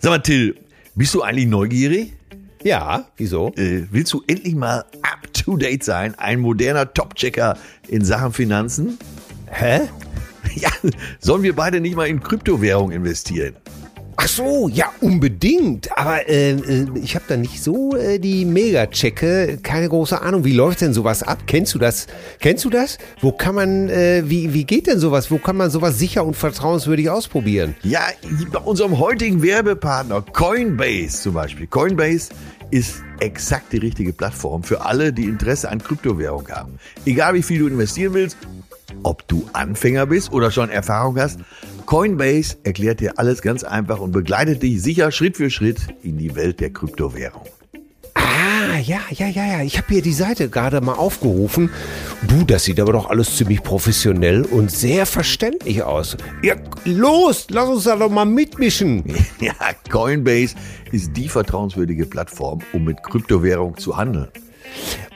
Sag mal, Till, bist du eigentlich neugierig? Ja, wieso? Äh, willst du endlich mal up to date sein? Ein moderner Top-Checker in Sachen Finanzen? Hä? Ja, sollen wir beide nicht mal in Kryptowährung investieren? Ach so, ja, unbedingt. Aber äh, äh, ich habe da nicht so äh, die Mega-Checke, keine große Ahnung. Wie läuft denn sowas ab? Kennst du das? Kennst du das? Wo kann man, äh, wie, wie geht denn sowas? Wo kann man sowas sicher und vertrauenswürdig ausprobieren? Ja, bei unserem heutigen Werbepartner Coinbase zum Beispiel. Coinbase ist exakt die richtige Plattform für alle, die Interesse an Kryptowährung haben. Egal wie viel du investieren willst, ob du Anfänger bist oder schon Erfahrung hast, Coinbase erklärt dir alles ganz einfach und begleitet dich sicher Schritt für Schritt in die Welt der Kryptowährung. Ah, ja, ja, ja, ja. Ich habe hier die Seite gerade mal aufgerufen. Du, das sieht aber doch alles ziemlich professionell und sehr verständlich aus. Ja, los, lass uns da doch mal mitmischen. Ja, Coinbase ist die vertrauenswürdige Plattform, um mit Kryptowährung zu handeln.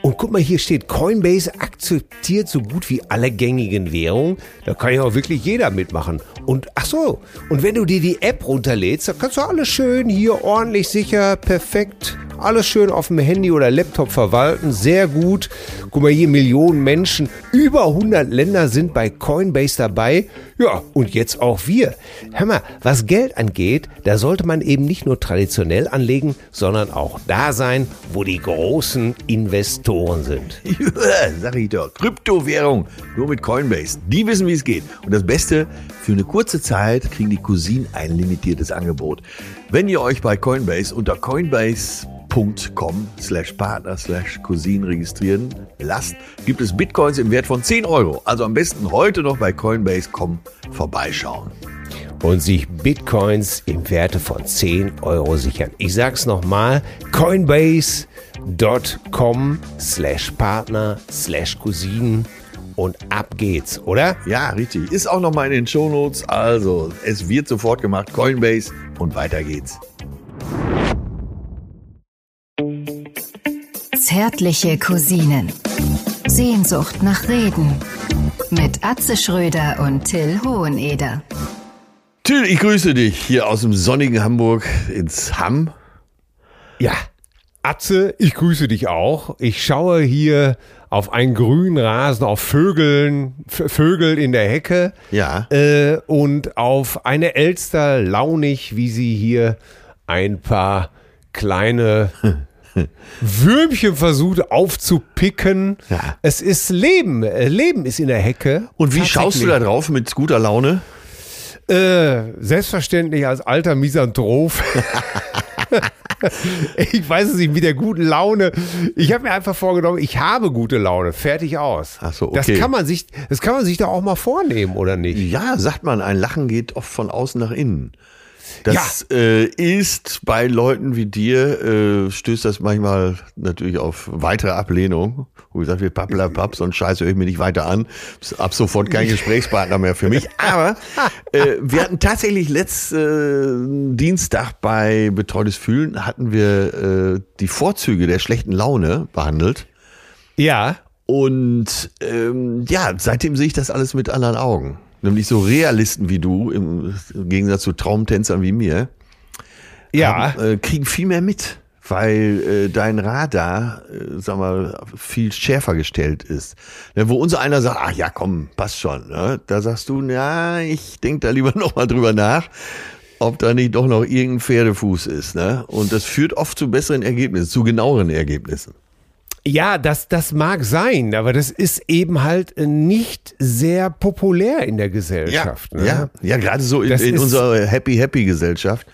Und guck mal, hier steht, Coinbase akzeptiert so gut wie alle gängigen Währungen. Da kann ja auch wirklich jeder mitmachen. Und ach so, und wenn du dir die App runterlädst, dann kannst du alles schön hier ordentlich, sicher, perfekt, alles schön auf dem Handy oder Laptop verwalten. Sehr gut. Guck mal hier, Millionen Menschen, über 100 Länder sind bei Coinbase dabei. Ja, und jetzt auch wir. Hör mal, was Geld angeht, da sollte man eben nicht nur traditionell anlegen, sondern auch da sein, wo die großen Investoren sind. Ja, sag ich doch. Kryptowährung, nur mit Coinbase. Die wissen, wie es geht. Und das Beste, für eine kurze Zeit kriegen die Cousinen ein limitiertes Angebot. Wenn ihr euch bei Coinbase unter coinbase.com slash partner slash cousin registrieren lasst, gibt es Bitcoins im Wert von 10 Euro. Also am besten heute noch bei Coinbase.com vorbeischauen. und sich Bitcoins im Werte von 10 Euro sichern. Ich sag's nochmal, coinbase.com slash partner slash Cousinen und ab geht's, oder? Ja, richtig. Ist auch nochmal in den Shownotes. Also, es wird sofort gemacht. Coinbase und weiter geht's. Zärtliche Cousinen. Sehnsucht nach Reden. Mit Atze Schröder und Till Hoheneder. Till, ich grüße dich hier aus dem sonnigen Hamburg ins Hamm. Ja. Atze, ich grüße dich auch. Ich schaue hier auf einen grünen Rasen, auf Vögeln, Vögel in der Hecke. Ja. Äh, und auf eine Elster launig, wie sie hier ein paar kleine Würmchen versucht aufzupicken. Ja. Es ist Leben. Äh, Leben ist in der Hecke. Und wie schaust du da drauf mit guter Laune? Äh, selbstverständlich als alter Misanthrop. ich weiß es nicht, mit der guten Laune. Ich habe mir einfach vorgenommen, ich habe gute Laune. Fertig aus. Ach so, Das okay. kann man sich, das kann man sich doch auch mal vornehmen, oder nicht? Ja, sagt man, ein Lachen geht oft von außen nach innen. Das äh, ist bei Leuten wie dir, äh, stößt das manchmal natürlich auf weitere Ablehnung. Wo gesagt wird, pappelapapp, so ein Scheiß höre ich mir nicht weiter an. Ist ab sofort kein Gesprächspartner mehr für mich. Aber äh, wir hatten tatsächlich letzten äh, Dienstag bei Betreutes Fühlen hatten wir äh, die Vorzüge der schlechten Laune behandelt. Ja. Und ähm, ja, seitdem sehe ich das alles mit anderen Augen. Nämlich so Realisten wie du, im Gegensatz zu Traumtänzern wie mir, Ja. haben, äh, kriegen viel mehr mit, weil äh, dein Radar, äh, sag mal, viel schärfer gestellt ist. Ne, wo unser einer sagt, ach ja, komm, passt schon. Ne? Da sagst du, ja, ich denk da lieber noch mal drüber nach, ob da nicht doch noch irgendein Pferdefuß ist. Ne? Und das führt oft zu besseren Ergebnissen, zu genaueren Ergebnissen. Ja, das, das mag sein, aber das ist eben halt äh, nicht sehr populär in der Gesellschaft. ne? ja, ja, gerade so in, in unserer Happy Happy Gesellschaft.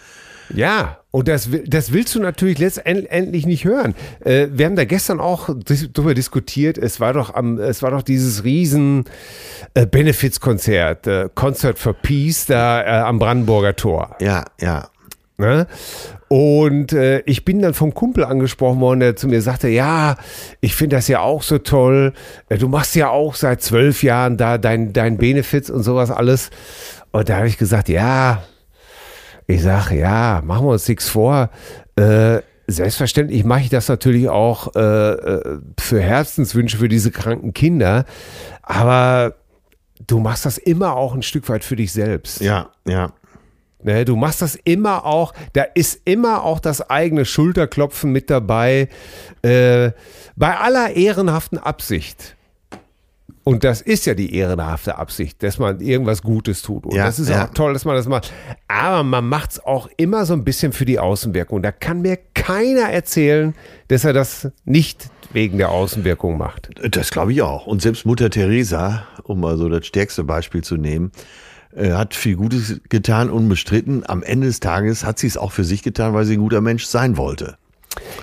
Ja, und das, das willst du natürlich letztendlich nicht hören. Äh, wir haben da gestern auch drüber diskutiert. Es war doch am, es war doch dieses riesen äh, Benefizkonzert, äh, Concert for Peace da äh, am Brandenburger Tor. Ja, ja. Ne? Und äh, ich bin dann vom Kumpel angesprochen worden, der zu mir sagte, ja, ich finde das ja auch so toll. Äh, Du machst ja auch seit zwölf Jahren da dein, dein Benefits und sowas alles. Und da habe ich gesagt, ja, ich sage, ja, machen wir uns nichts vor. Äh, selbstverständlich mache ich das natürlich auch äh, äh, für Herzenswünsche für diese kranken Kinder. Aber du machst das immer auch ein Stück weit für dich selbst. Ja, ja. Ne, du machst das immer auch, da ist immer auch das eigene Schulterklopfen mit dabei, äh, bei aller ehrenhaften Absicht. Und das ist ja die ehrenhafte Absicht, dass man irgendwas Gutes tut. Und Ja, das ist ja. auch toll, dass man das macht. Aber man macht es auch immer so ein bisschen für die Außenwirkung. Da kann mir keiner erzählen, dass er das nicht wegen der Außenwirkung macht. Das glaube ich auch. Und selbst Mutter Teresa, um mal so das stärkste Beispiel zu nehmen, äh, hat viel Gutes getan, unbestritten. Am Ende des Tages hat sie es auch für sich getan, weil sie ein guter Mensch sein wollte.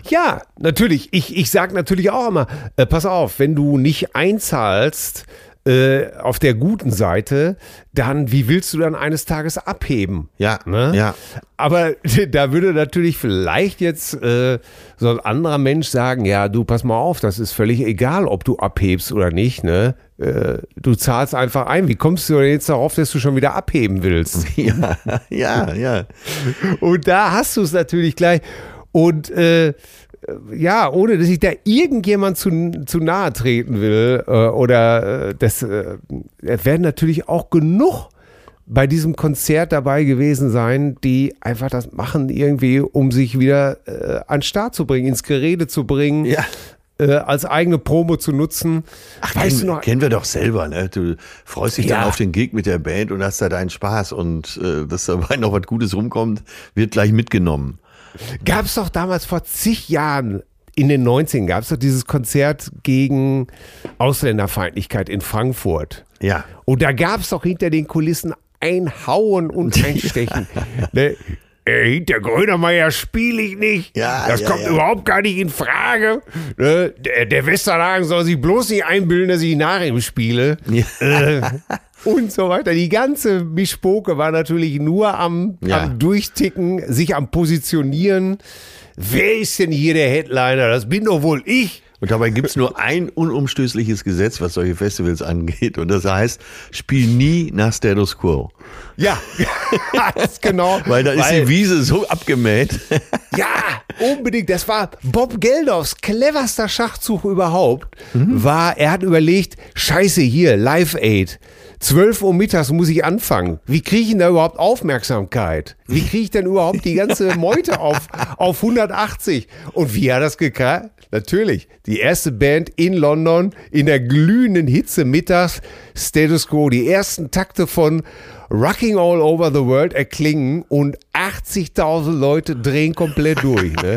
Ja, natürlich. Ich, ich sage natürlich auch immer, äh, pass auf, wenn du nicht einzahlst äh, auf der guten Seite, dann wie willst du dann eines Tages abheben? Ja, Ne? ja. Aber da würde natürlich vielleicht jetzt äh, so ein anderer Mensch sagen, ja, du pass mal auf, das ist völlig egal, ob du abhebst oder nicht, ne? Äh, du zahlst einfach ein. Wie kommst du denn jetzt darauf, dass du schon wieder abheben willst? Ja, ja, ja. Und da hast du es natürlich gleich. Und äh, ja, ohne dass ich da irgendjemand zu, zu nahe treten will, äh, oder äh, das äh, werden natürlich auch genug bei diesem Konzert dabei gewesen sein, die einfach das machen irgendwie, um sich wieder äh, an den Start zu bringen, ins Gerede zu bringen, Ja. Äh, als eigene Promo zu nutzen. Ach, weißt kennen, du noch, kennen wir doch selber, ne? Du freust dich Ja. dann auf den Gig mit der Band und hast da deinen Spaß und äh, dass dabei noch was Gutes rumkommt, wird gleich mitgenommen. Gab es doch damals vor zig Jahren, in den 90ern, gab es doch dieses Konzert gegen Ausländerfeindlichkeit in Frankfurt. Ja. Und da gab es doch hinter den Kulissen ein Hauen und ein Stechen. ne? Äh, hinter Grönemeyer spiele ich nicht. Ja, das ja, kommt ja. überhaupt gar nicht in Frage. Ne? Der, der Westerlagen soll sich bloß nicht einbilden, dass ich nach ihm spiele. Äh, und so weiter. Die ganze Mischpoke war natürlich nur am, am Durchticken, sich am Positionieren. Wer ist denn hier der Headliner? Das bin doch wohl ich. Und dabei gibt's nur ein unumstößliches Gesetz, was solche Festivals angeht. Und das heißt, spiel nie nach Status Quo. Ja, ganz genau. Weil da ist die Wiese so abgemäht. Ja, unbedingt. Das war Bob Geldofs cleverster Schachzug überhaupt. War, er hat überlegt, scheiße hier, Live Aid. 12 Uhr mittags muss ich anfangen. Wie kriege ich denn da überhaupt Aufmerksamkeit? Wie kriege ich denn überhaupt die ganze Meute auf, auf 180? Und wie hat das gekriegt? Natürlich, die erste Band in London in der glühenden Hitze mittags, Status Quo, die ersten Takte von Rocking All Over the World erklingen und 80.000 Leute drehen komplett durch. Ne?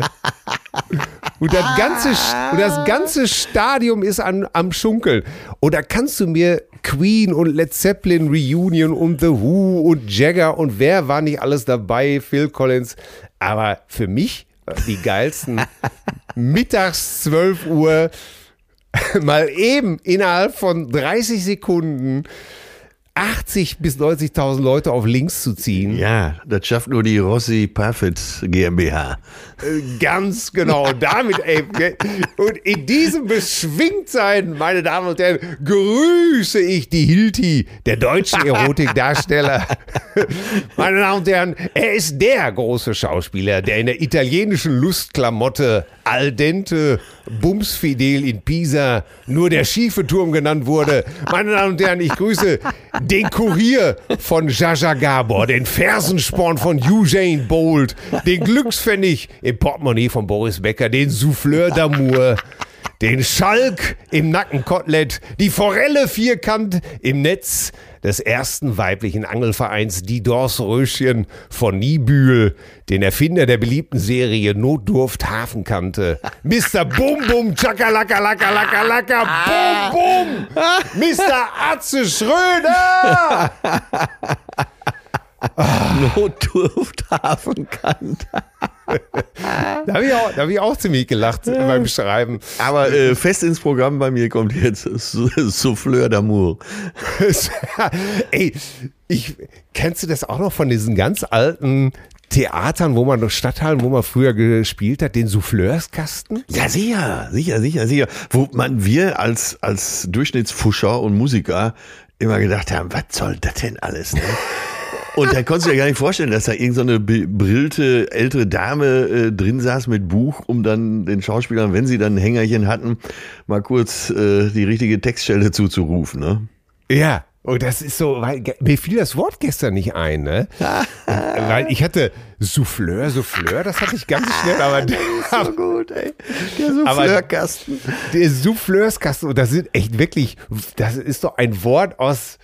Und das, ganze, und das ganze Stadium ist an, am Schunkeln. Und da kannst du mir Queen und Led Zeppelin Reunion und The Who und Jagger und wer war nicht alles dabei, Phil Collins. Aber für mich die geilsten mittags 12 Uhr mal eben innerhalb von 30 Sekunden 80 bis 90.000 Leute auf links zu ziehen. Ja, das schafft nur die Rossi Parfit GmbH. Ganz genau, damit, ey. Und in diesem Beschwingtsein, meine Damen und Herren, grüße ich die Hilti, der deutschen Erotikdarsteller. meine Damen und Herren, er ist der große Schauspieler, der in der italienischen Lustklamotte al dente bumsfidel in Pisa nur der schiefe Turm genannt wurde. Meine Damen und Herren, ich grüße den Kurier von Jaja Gabor, den Fersensporn von Eugene Bolt, den Glückspfennig im Portemonnaie von Boris Becker, den Souffleur d'Amour, den Schalk im Nackenkotelett, die Forelle vierkant im Netz des ersten weiblichen Angelvereins Die Dorsröschen von Niebühl, den Erfinder der beliebten Serie Notdurft Hafenkante, Mr. Bum Bum Chakalaka Laka Laka Laka Bum Bum, Mr. Atze Schröder. Notdurft Hafenkant. Da habe ich, auch- da hab ich auch ziemlich gelacht beim Schreiben. Aber äh, fest ins Programm bei mir kommt jetzt Souffleur d'Amour. Ey, ich, kennst du das auch noch von diesen ganz alten Theatern, wo man, Stadthallen, wo man früher gespielt hat, den Souffleurskasten? Ja, sicher, sicher, sicher, sicher. Wo man wir als, als Durchschnittsfuscher und Musiker immer gedacht haben, was soll das denn alles? Ne? Und da konntest du dir gar nicht vorstellen, dass da irgend so eine bebrillte ältere Dame äh, drin saß mit Buch, um dann den Schauspielern, wenn sie dann ein Hängerchen hatten, mal kurz äh, die richtige Textstelle zuzurufen. Ne? Ja, Oh, das ist so, weil mir fiel das Wort gestern nicht ein, ne? weil ich hatte Souffleur, Souffleur, das hatte ich ganz schnell, aber Das ist so gut, ey. Der Souffleurkasten. der Souffleurskasten, und das sind echt wirklich, das ist doch ein Wort aus,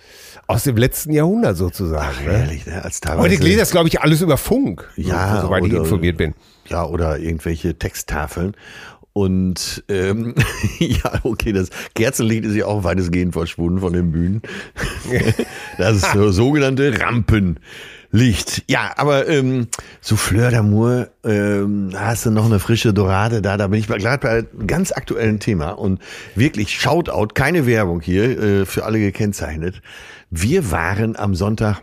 aus dem letzten Jahrhundert sozusagen. Ne? Ehrlich, ne? Als teilweise, Heute lesen das, glaube ich, alles über Funk, Ja, so, soweit ich oder- informiert bin. Ja, oder irgendwelche Texttafeln. Und ähm, ja, okay, das Kerzenlicht ist ja auch weitestgehend verschwunden von den Bühnen. Das ist so sogenannte Rampenlicht. Ja, aber ähm, Souffleur d'Amour, ähm, hast du noch eine frische Dorade da? Da bin ich mal gerade bei einem ganz aktuellen Thema und wirklich Shoutout, keine Werbung hier, äh, für alle gekennzeichnet. Wir waren am Sonntag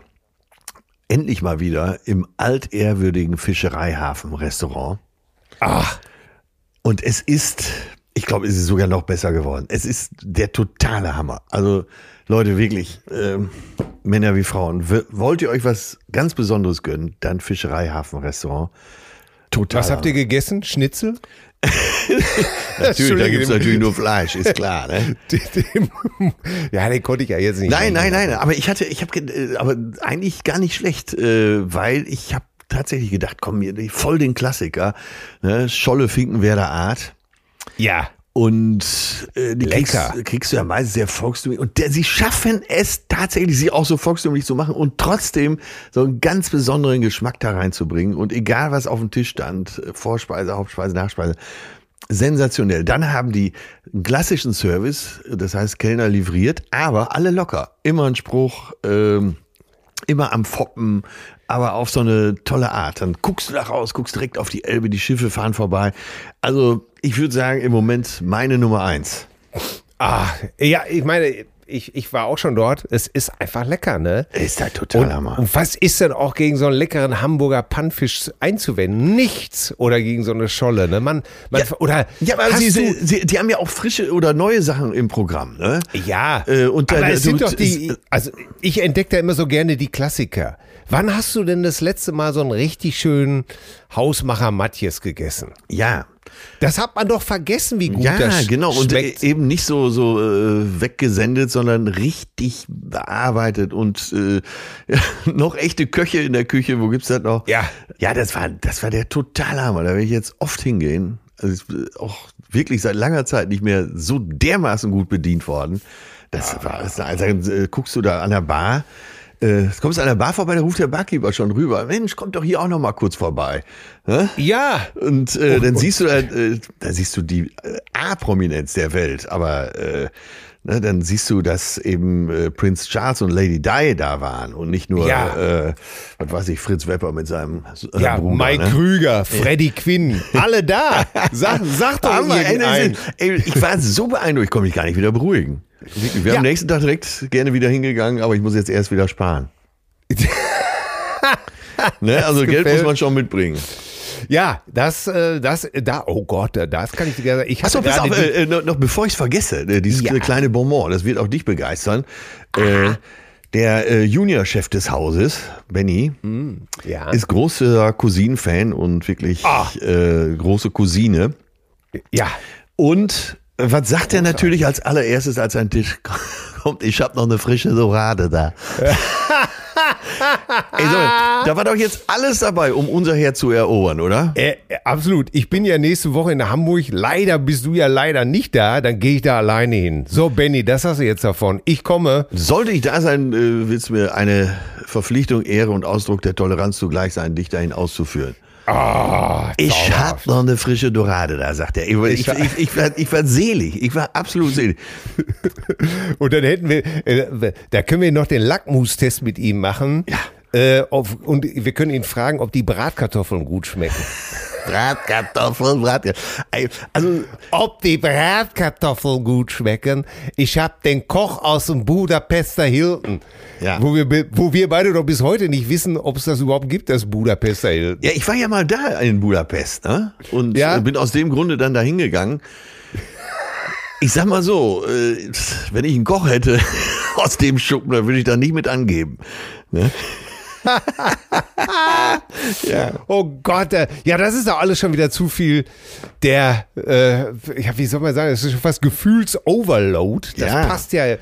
endlich mal wieder im altehrwürdigen Fischereihafen-Restaurant. Ach, Und es ist, ich glaube, es ist sogar noch besser geworden. Es ist der totale Hammer. Also Leute, wirklich, ähm, Männer wie Frauen, wollt ihr euch was ganz Besonderes gönnen, dann Fischereihafen-Restaurant. Total. was habt ihr gegessen? Schnitzel? Natürlich, da gibt's dem- natürlich nur Fleisch, ist klar. Ne? ja, den konnte ich ja jetzt nicht. Nein, nein, nein, aber ich hatte, ich habe, äh, aber eigentlich gar nicht schlecht, äh, weil ich habe tatsächlich gedacht, komm, mir voll den Klassiker, ne? Scholle Finkenwerder Art. Ja. Und äh, die kriegst, Lecker. kriegst du ja meist sehr volkstümlich. Und der, sie schaffen es tatsächlich, sie auch so volkstümlich zu machen und trotzdem so einen ganz besonderen Geschmack da reinzubringen. Und egal, was auf dem Tisch stand, Vorspeise, Hauptspeise, Nachspeise, sensationell. Dann haben die einen klassischen Service, das heißt Kellner livriert, aber alle locker. Immer ein Spruch, ähm, immer am Foppen, aber auf so eine tolle Art. Dann guckst du da raus, guckst direkt auf die Elbe, die Schiffe fahren vorbei. Also ich würde sagen, im Moment meine Nummer eins. Ah, ja, ich meine, ich, ich war auch schon dort. Es ist einfach lecker, ne? Ist ja total Und, Hammer. und was ist denn auch gegen so einen leckeren Hamburger Pannfisch einzuwenden? Nichts. Oder gegen so eine Scholle, ne? Man, man oder Ja, aber sie, du, sie, die haben ja auch frische oder neue Sachen im Programm, ne? ja, Äh, und aber da- es du- sind doch die, also ich entdecke da immer so gerne die Klassiker. Wann hast du denn das letzte Mal so einen richtig schönen Hausmacher Matjes gegessen? Ja. Das hat man doch vergessen, wie gut Ja, das genau. Und schmeckt. eben nicht so, so äh, weggesendet, sondern richtig bearbeitet und äh, ja, noch echte Köche in der Küche. Wo gibt's das noch? Ja. Ja, das war, das war der totale Hammer. Da werde ich jetzt oft hingehen. Also ich, äh, auch wirklich seit langer Zeit nicht mehr so dermaßen gut bedient worden. Das war, das, also, äh, guckst du da an der Bar, äh, kommst an der Bar vorbei, da ruft der Barkeeper schon rüber. Mensch, kommt doch hier auch noch mal kurz vorbei. Hä? ja, Und äh, dann siehst du da, äh, da siehst du die äh, A-Prominenz der Welt, aber äh, ne, dann siehst du, dass eben äh, Prince Charles und Lady Di da waren und nicht nur, Ja. äh, was weiß ich, Fritz Wepper mit seinem äh, ja, Bruder. Mike ne? Krüger, Freddy Quinn, alle da. Sag, sag doch ey, ich war so beeindruckt, ich konnte mich gar nicht wieder beruhigen. Wir Ja. haben am nächsten Tag direkt gerne wieder hingegangen, aber ich muss jetzt erst wieder sparen. ne? Also Geld muss man schon mitbringen. Ja, das, äh, das, da, oh Gott, das kann ich dir gerne sagen. Ich Achso, pass auf, äh, äh, noch, noch bevor ich es vergesse, äh, dieses Ja. kleine Bonbon, das wird auch dich begeistern. Äh, der äh, Juniorchef des Hauses, Benny, ja. ist großer Cousin-Fan und wirklich Ah. äh, große Cousine. ja. Und äh, was sagt er natürlich als allererstes, als ein Tisch kommt? Ich habe noch eine frische Dorade da. Ey, so, da war doch jetzt alles dabei, um unser Herz zu erobern, oder? Äh, äh, absolut. Ich bin ja nächste Woche in Hamburg. Leider bist du ja leider nicht da. Dann gehe ich da alleine hin. So, Benny, das hast du jetzt davon. Ich komme. Sollte ich da sein, äh, wird es mir eine Verpflichtung, Ehre und Ausdruck der Toleranz zugleich sein, dich dahin auszuführen. Ah, Ich hab noch eine frische Dorade da, sagt er. Ich, ich, ich, ich, war, ich war selig. Ich war absolut selig. Und dann hätten wir, äh, da können wir noch den Lackmustest mit ihm machen. Ja. Äh, auf, und wir können ihn fragen, ob die Bratkartoffeln gut schmecken. Bratkartoffeln, Bratkartoffeln. Also, ob die Bratkartoffeln gut schmecken. Ich habe den Koch aus dem Budapester Hilton, Ja. wo, wir, wo wir beide doch bis heute nicht wissen, ob es das überhaupt gibt, das Budapester Hilton. ja, ich war ja mal da in Budapest, ne? Und Ja. äh, bin aus dem Grunde dann da hingegangen. Ich sag mal so, äh, wenn ich einen Koch hätte aus dem Schuppen, dann würde ich da nicht mit angeben. Ne? ja. Oh Gott, äh, ja, das ist doch alles schon wieder zu viel der, äh, ja, wie soll man sagen, das ist schon fast Gefühlsoverload. Das Ja. passt ja,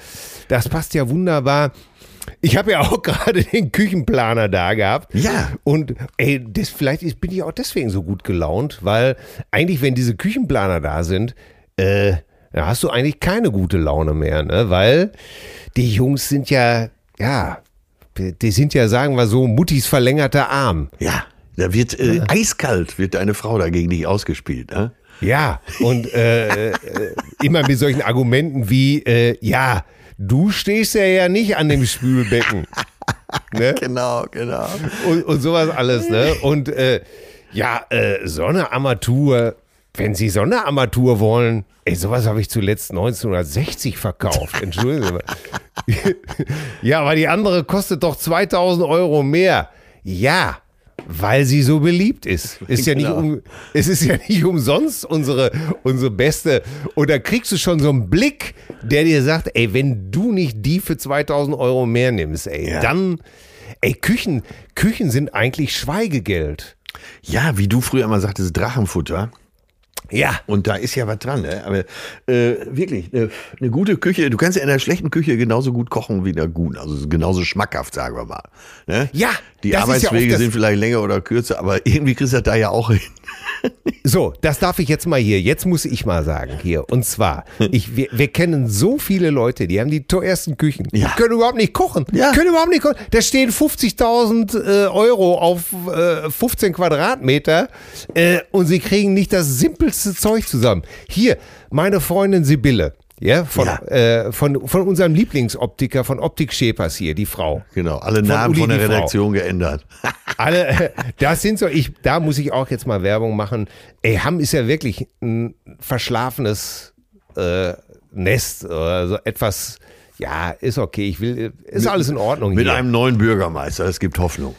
das passt ja wunderbar. Ich habe ja auch gerade den Küchenplaner da gehabt. Ja. Und ey, das, vielleicht ist, bin ich auch deswegen so gut gelaunt, weil eigentlich, wenn diese Küchenplaner da sind, äh, da hast du eigentlich keine gute Laune mehr, ne? Weil die Jungs sind ja, ja, die sind ja, sagen wir so, Muttis verlängerter Arm. Ja, da wird äh, eiskalt, wird deine Frau dagegen nicht ausgespielt. Ne? Ja, und äh, äh, immer mit solchen Argumenten wie, äh, ja, du stehst ja ja nicht an dem Spülbecken. ne? Genau, genau. und, und sowas alles, ne? Und äh, ja, äh, Sonnearmatur, wenn Sie Sonnearmatur wollen, ey, sowas habe ich zuletzt 1960 verkauft. Entschuldigen Sie mal. ja, aber die andere kostet doch 2000 Euro mehr. Ja. Weil sie so beliebt ist. Ist ja nicht Genau. um, es ist ja nicht umsonst unsere, unsere beste. Und da kriegst du schon so einen Blick, der dir sagt, ey, wenn du nicht die für 2000 Euro mehr nimmst, ey, Ja. dann, ey, Küchen, Küchen sind eigentlich Schweigegeld. Ja, wie du früher immer sagtest, Drachenfutter. Ja. Und da ist ja was dran, ne? Aber äh, wirklich, eine, eine gute Küche, du kannst ja in der schlechten Küche genauso gut kochen wie in der guten. Also genauso schmackhaft, sagen wir mal. Ne? Ja, Die das ist ja Arbeitswege das- sind vielleicht länger oder kürzer, aber irgendwie kriegst du das da ja auch hin. So, das darf ich jetzt mal hier. Jetzt muss ich mal sagen hier. Und zwar, ich, wir, wir kennen so viele Leute, die haben die teuersten Küchen. Ja. Die können überhaupt nicht kochen. Ja. Können überhaupt nicht kochen. Da stehen 50.000 äh, Euro auf äh, 15 Quadratmeter äh, und sie kriegen nicht das simpelste Zeug zusammen. Hier, meine Freundin Sibylle. Ja, von, Ja. Äh, von, von unserem Lieblingsoptiker, von Optik Schepers hier, die Frau. Genau, alle Namen Uli von der die Frau. Redaktion geändert. Alle, das sind so, ich, da muss ich auch jetzt mal Werbung machen. Ey, Hamm ist ja wirklich ein verschlafenes äh, Nest oder so etwas, ja, ist okay, ich will, ist alles in Ordnung Mit hier. einem neuen Bürgermeister, es gibt Hoffnung.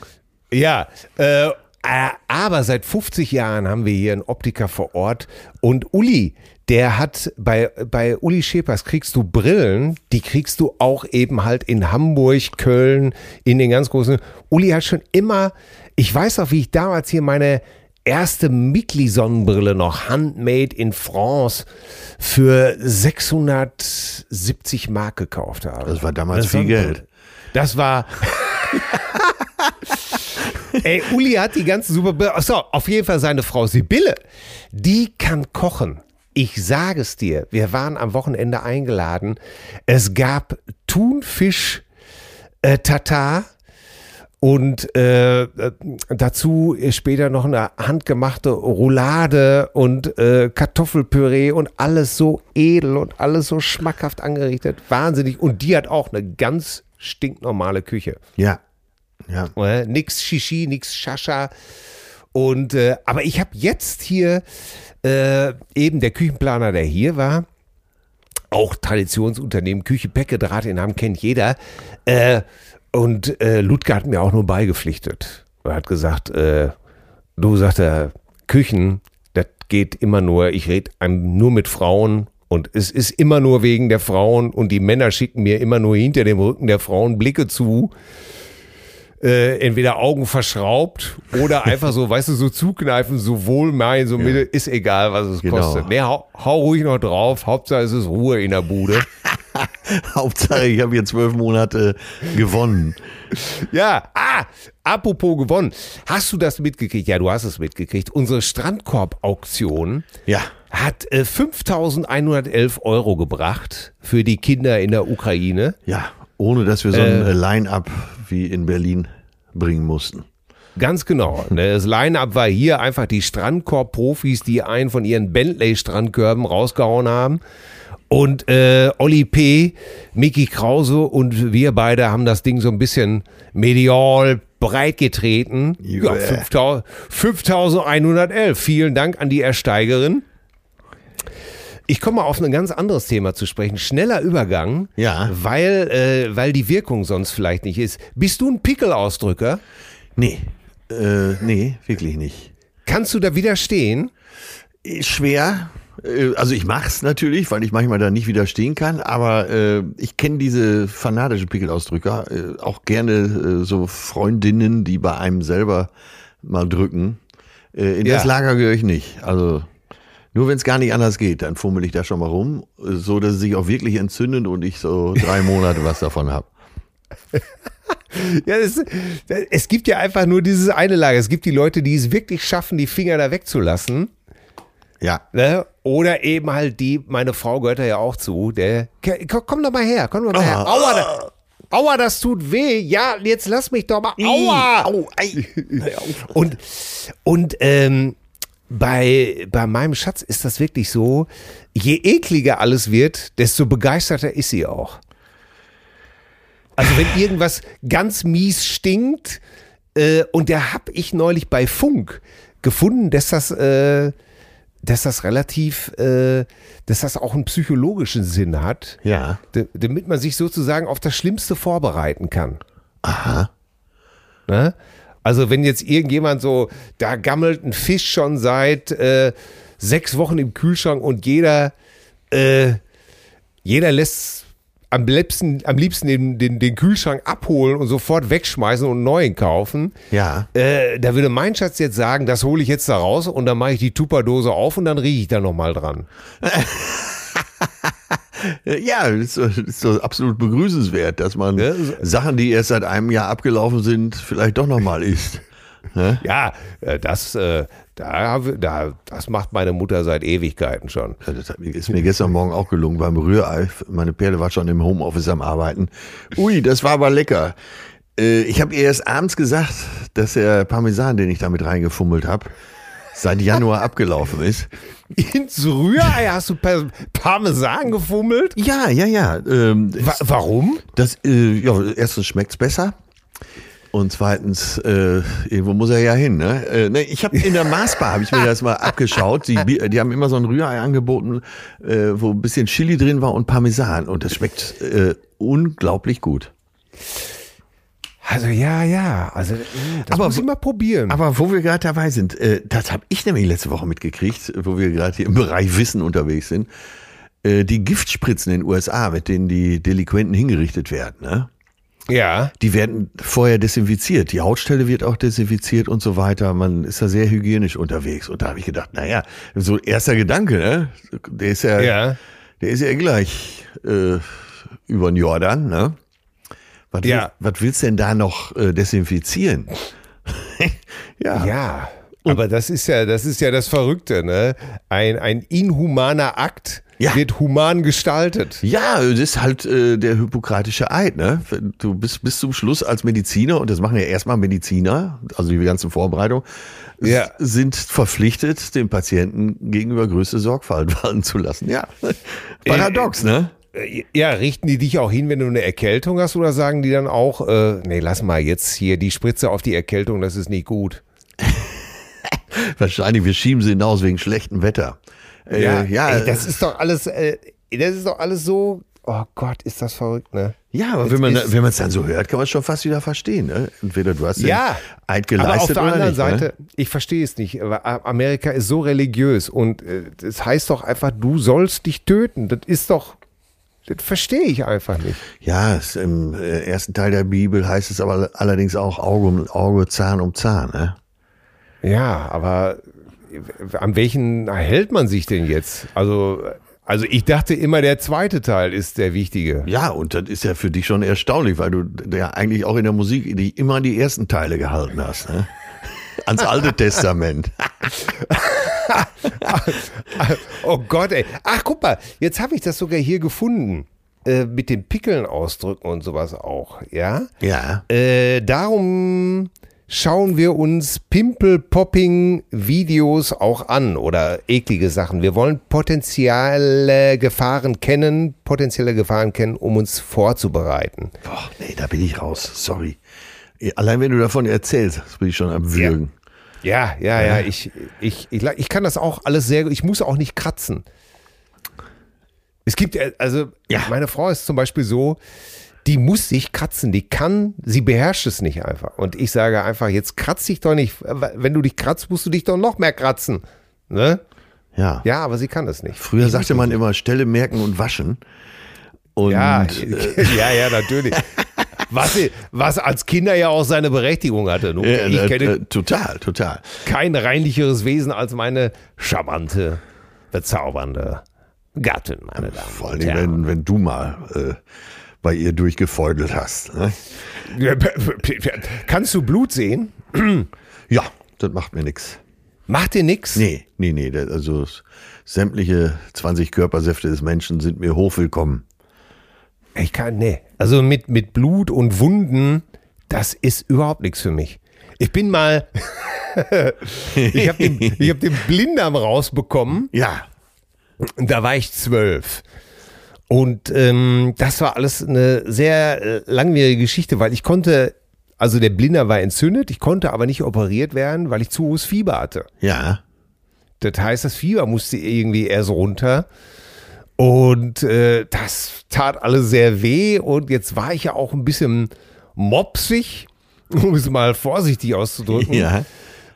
Ja, äh, äh, aber seit 50 Jahren haben wir hier einen Optiker vor Ort und Uli, der hat bei, bei Uli Schepers kriegst du Brillen, die kriegst du auch eben halt in Hamburg, Köln, in den ganz großen. Uli hat schon immer, ich weiß auch, wie ich damals hier meine erste Mikli-Sonnenbrille noch handmade in France für 670 Mark gekauft habe. Das war damals Das viel Geld. Das war. Ey, Uli hat die ganzen super. Achso, auf jeden Fall seine Frau Sibylle. Die kann kochen. Ich sage es dir, wir waren am Wochenende eingeladen. Es gab Thunfisch äh, Tatar und äh, äh, dazu später noch eine handgemachte Roulade und äh, Kartoffelpüree und alles so edel und alles so schmackhaft angerichtet. Wahnsinnig. Und die hat auch eine ganz stinknormale Küche. Ja. Ja. Äh, nix Shishi, nix Shasha. Und äh, aber ich habe jetzt hier äh, eben der Küchenplaner, der hier war, auch Traditionsunternehmen Küche Pecke Draht in Hamm kennt jeder. Äh, und äh, Ludger hat mir auch nur beigepflichtet. Er hat gesagt, äh, du sagt er, Küchen, das geht immer nur, ich rede nur mit Frauen und es ist immer nur wegen der Frauen und die Männer schicken mir immer nur hinter dem Rücken der Frauen Blicke zu. Äh, entweder Augen verschraubt oder einfach so, weißt du, so zukneifen, so wohlmein, so Mitte, ist egal, was es Genau. kostet. Nee, hau, hau ruhig noch drauf, Hauptsache es ist Ruhe in der Bude. Hauptsache, ich habe hier zwölf Monate gewonnen. Ja, ah, apropos gewonnen. Hast du das mitgekriegt? Ja, du hast es mitgekriegt. Unsere Strandkorb-Auktion Ja. hat äh, 5.111 Euro gebracht für die Kinder in der Ukraine. Ja, ohne dass wir so ein äh, Line-Up wie in Berlin bringen mussten. Ganz genau. Das Line-Up war hier einfach die Strandkorb-Profis, die einen von ihren Bentley-Strandkörben rausgehauen haben. Und äh, Olli P., Mickey Krause und wir beide haben das Ding so ein bisschen medial breit getreten. Ja, Yeah. 5000 5111. Vielen Dank an die Ersteigerin. Ich komme mal auf ein ganz anderes Thema zu sprechen. Schneller Übergang, Ja. weil, äh, weil die Wirkung sonst vielleicht nicht ist. Bist du ein Pickelausdrücker? Nee, äh, nee, wirklich nicht. Kannst du da widerstehen? Ist schwer. Äh, Also ich mach's natürlich, weil ich manchmal da nicht widerstehen kann, aber äh, ich kenne diese fanatischen Pickelausdrücker, äh, auch gerne äh, so Freundinnen, die bei einem selber mal drücken. Äh, in Ja. das Lager gehöre ich nicht. Also nur wenn es gar nicht anders geht, dann fummel ich da schon mal rum, so dass es sich auch wirklich entzündet und ich so drei Monate was davon habe. Ja, es, es gibt ja einfach nur dieses eine Lager. Es gibt die Leute, die es wirklich schaffen, die Finger da wegzulassen. Ja. Ne? Oder eben halt die, meine Frau gehört da ja auch zu, der, komm, komm doch mal her, komm doch mal her. Ah. Aua, da, aua, das tut weh. Ja, jetzt lass mich doch mal. Aua. Au, ei. Und, und ähm, bei, bei meinem Schatz ist das wirklich so, je ekliger alles wird, desto begeisterter ist sie auch. Also wenn irgendwas ganz mies stinkt, äh, und da hab ich neulich bei Funk gefunden, dass das, äh, dass das relativ, äh, dass das auch einen psychologischen Sinn hat, Ja. damit man sich sozusagen auf das Schlimmste vorbereiten kann. Aha. Ne? Also wenn jetzt irgendjemand so, da gammelt ein Fisch schon seit äh, sechs Wochen im Kühlschrank und jeder, äh, jeder lässt am liebsten, am liebsten den, den, den Kühlschrank abholen und sofort wegschmeißen und einen neuen kaufen. Ja. Äh, da würde mein Schatz jetzt sagen, das hole ich jetzt da raus und dann mache ich die Tupperdose auf und dann rieche ich da nochmal dran. Ja, das ist, ist so absolut begrüßenswert, dass man Ja, Sachen, die erst seit einem Jahr abgelaufen sind, vielleicht doch nochmal isst. Ja, äh, das, äh, da, da, das macht meine Mutter seit Ewigkeiten schon. Das ist mir gestern Morgen auch gelungen beim Rührei. Meine Perle war schon im Homeoffice am Arbeiten. Ui, das war aber lecker. Äh, Ich habe ihr erst abends gesagt, dass der Parmesan, den ich damit reingefummelt habe, seit Januar abgelaufen ist. Ins Rührei hast du Parmesan gefummelt? Ja, ja, ja. Ähm, Wa warum? Das, äh, ja, erstens schmeckt's besser. Und zweitens, äh, irgendwo muss er ja hin. Ne? Äh, ne, ich habe in der Maßbar habe ich mir das mal abgeschaut. Die, die haben immer so ein Rührei angeboten, äh, wo ein bisschen Chili drin war und Parmesan. Und das schmeckt äh, unglaublich gut. Also ja, ja. Also mm, das Aber muss ich mal probieren. Aber wo wir gerade dabei sind, äh, das habe ich nämlich letzte Woche mitgekriegt, wo wir gerade hier im Bereich Wissen unterwegs sind. Äh, die Giftspritzen in den USA, mit denen die Delinquenten hingerichtet werden, ne? ja. Die werden vorher desinfiziert. Die Hautstelle wird auch desinfiziert und so weiter. Man ist da sehr hygienisch unterwegs. Und da habe ich gedacht, naja, so erster Gedanke, ne? Der ist ja, Ja. der ist ja gleich äh, über den Jordan, ne? Was, Ja. will, was willst denn da noch äh, desinfizieren? ja. Ja. Aber das ist ja, das ist ja das Verrückte, ne? Ein, ein inhumaner Akt Ja. wird human gestaltet. Ja, das ist halt äh, der hippokratische Eid, ne? Du bist bis zum Schluss als Mediziner, und das machen ja erstmal Mediziner, also die ganzen Vorbereitungen, Ja. sind verpflichtet, dem Patienten gegenüber größte Sorgfalt walten zu lassen. Ja. Paradox, ne? Äh, Ja, richten die dich auch hin, wenn du eine Erkältung hast, oder sagen die dann auch, äh, nee, lass mal jetzt hier die Spritze auf die Erkältung, das ist nicht gut. Wahrscheinlich, wir schieben sie hinaus wegen schlechtem Wetter. Äh, ja, ey, das ist doch alles, äh, das ist doch alles so, oh Gott, ist das verrückt, ne? ja, aber wenn man wenn man es dann so hört, kann man es schon fast wieder verstehen. Ne? Entweder du hast Ja, Eid aber auf geleistet der anderen nicht. Seite, Ne? ich verstehe es nicht, Amerika ist so religiös und äh, das heißt doch einfach, du sollst dich töten. Das ist doch, das verstehe ich einfach nicht. Ja, es, im äh, ersten Teil der Bibel heißt es aber allerdings auch Auge um Auge, Zahn um Zahn. Ne? Ja, aber äh, an welchen hält man sich denn jetzt? Also, also ich dachte immer, der zweite Teil ist der wichtige. Ja, und das ist ja für dich schon erstaunlich, weil du ja eigentlich auch in der Musik die immer an die ersten Teile gehalten hast. Ne? Ans Alte Testament. Oh Gott, ey. Ach, guck mal, jetzt habe ich das sogar hier gefunden. Äh, mit den Pickeln ausdrücken und sowas auch, ja? Ja. Äh, darum schauen wir uns Pimple-Popping-Videos auch an oder eklige Sachen. Wir wollen potenzielle Gefahren kennen, potenzielle Gefahren kennen, um uns vorzubereiten. Boah, nee, da bin ich raus. Sorry. Allein wenn du davon erzählst, bin ich schon am Würgen. Ja, ja, ja, ich, ich, ich, ich kann das auch alles sehr gut. Ich muss auch nicht kratzen. Es gibt, äh, also, Ja. meine Frau ist zum Beispiel so, die muss sich kratzen, die kann, sie beherrscht es nicht einfach. Und ich sage einfach, jetzt kratz dich doch nicht. Wenn du dich kratzt, musst du dich doch noch mehr kratzen. Ne? Ja. Ja, aber sie kann es nicht. Früher sagte man immer Stelle merken und waschen. Und Ja, äh, ja, ja, natürlich. Was, was als Kinder ja auch seine Berechtigung hatte. Nun, Ja, ich äh, kenne äh, total, total. kein reinlicheres Wesen als meine charmante, bezaubernde Gattin, meine Damen Vor und allem, Herren. wenn, wenn du mal äh, bei ihr durchgefeudelt hast. Ne? Ja, Kannst du Blut sehen? Ja, das macht mir nichts. Macht dir nix? Nee, nee, nee. Also sämtliche 20 Körpersäfte des Menschen sind mir hochwillkommen. Ich kann, nee. Also mit, mit Blut und Wunden, das ist überhaupt nichts für mich. Ich bin mal, ich habe den, ich hab den Blinddarm rausbekommen, Ja, da war ich zwölf. Und ähm, das war alles eine sehr äh, langwierige Geschichte, weil ich konnte, also der Blinder war entzündet, ich konnte aber nicht operiert werden, weil ich zu hohes Fieber hatte. ja. Das heißt, das Fieber musste irgendwie erst runter. Und äh, das tat alles sehr weh. Und jetzt war ich ja auch ein bisschen mopsig, um es mal vorsichtig auszudrücken. Ja.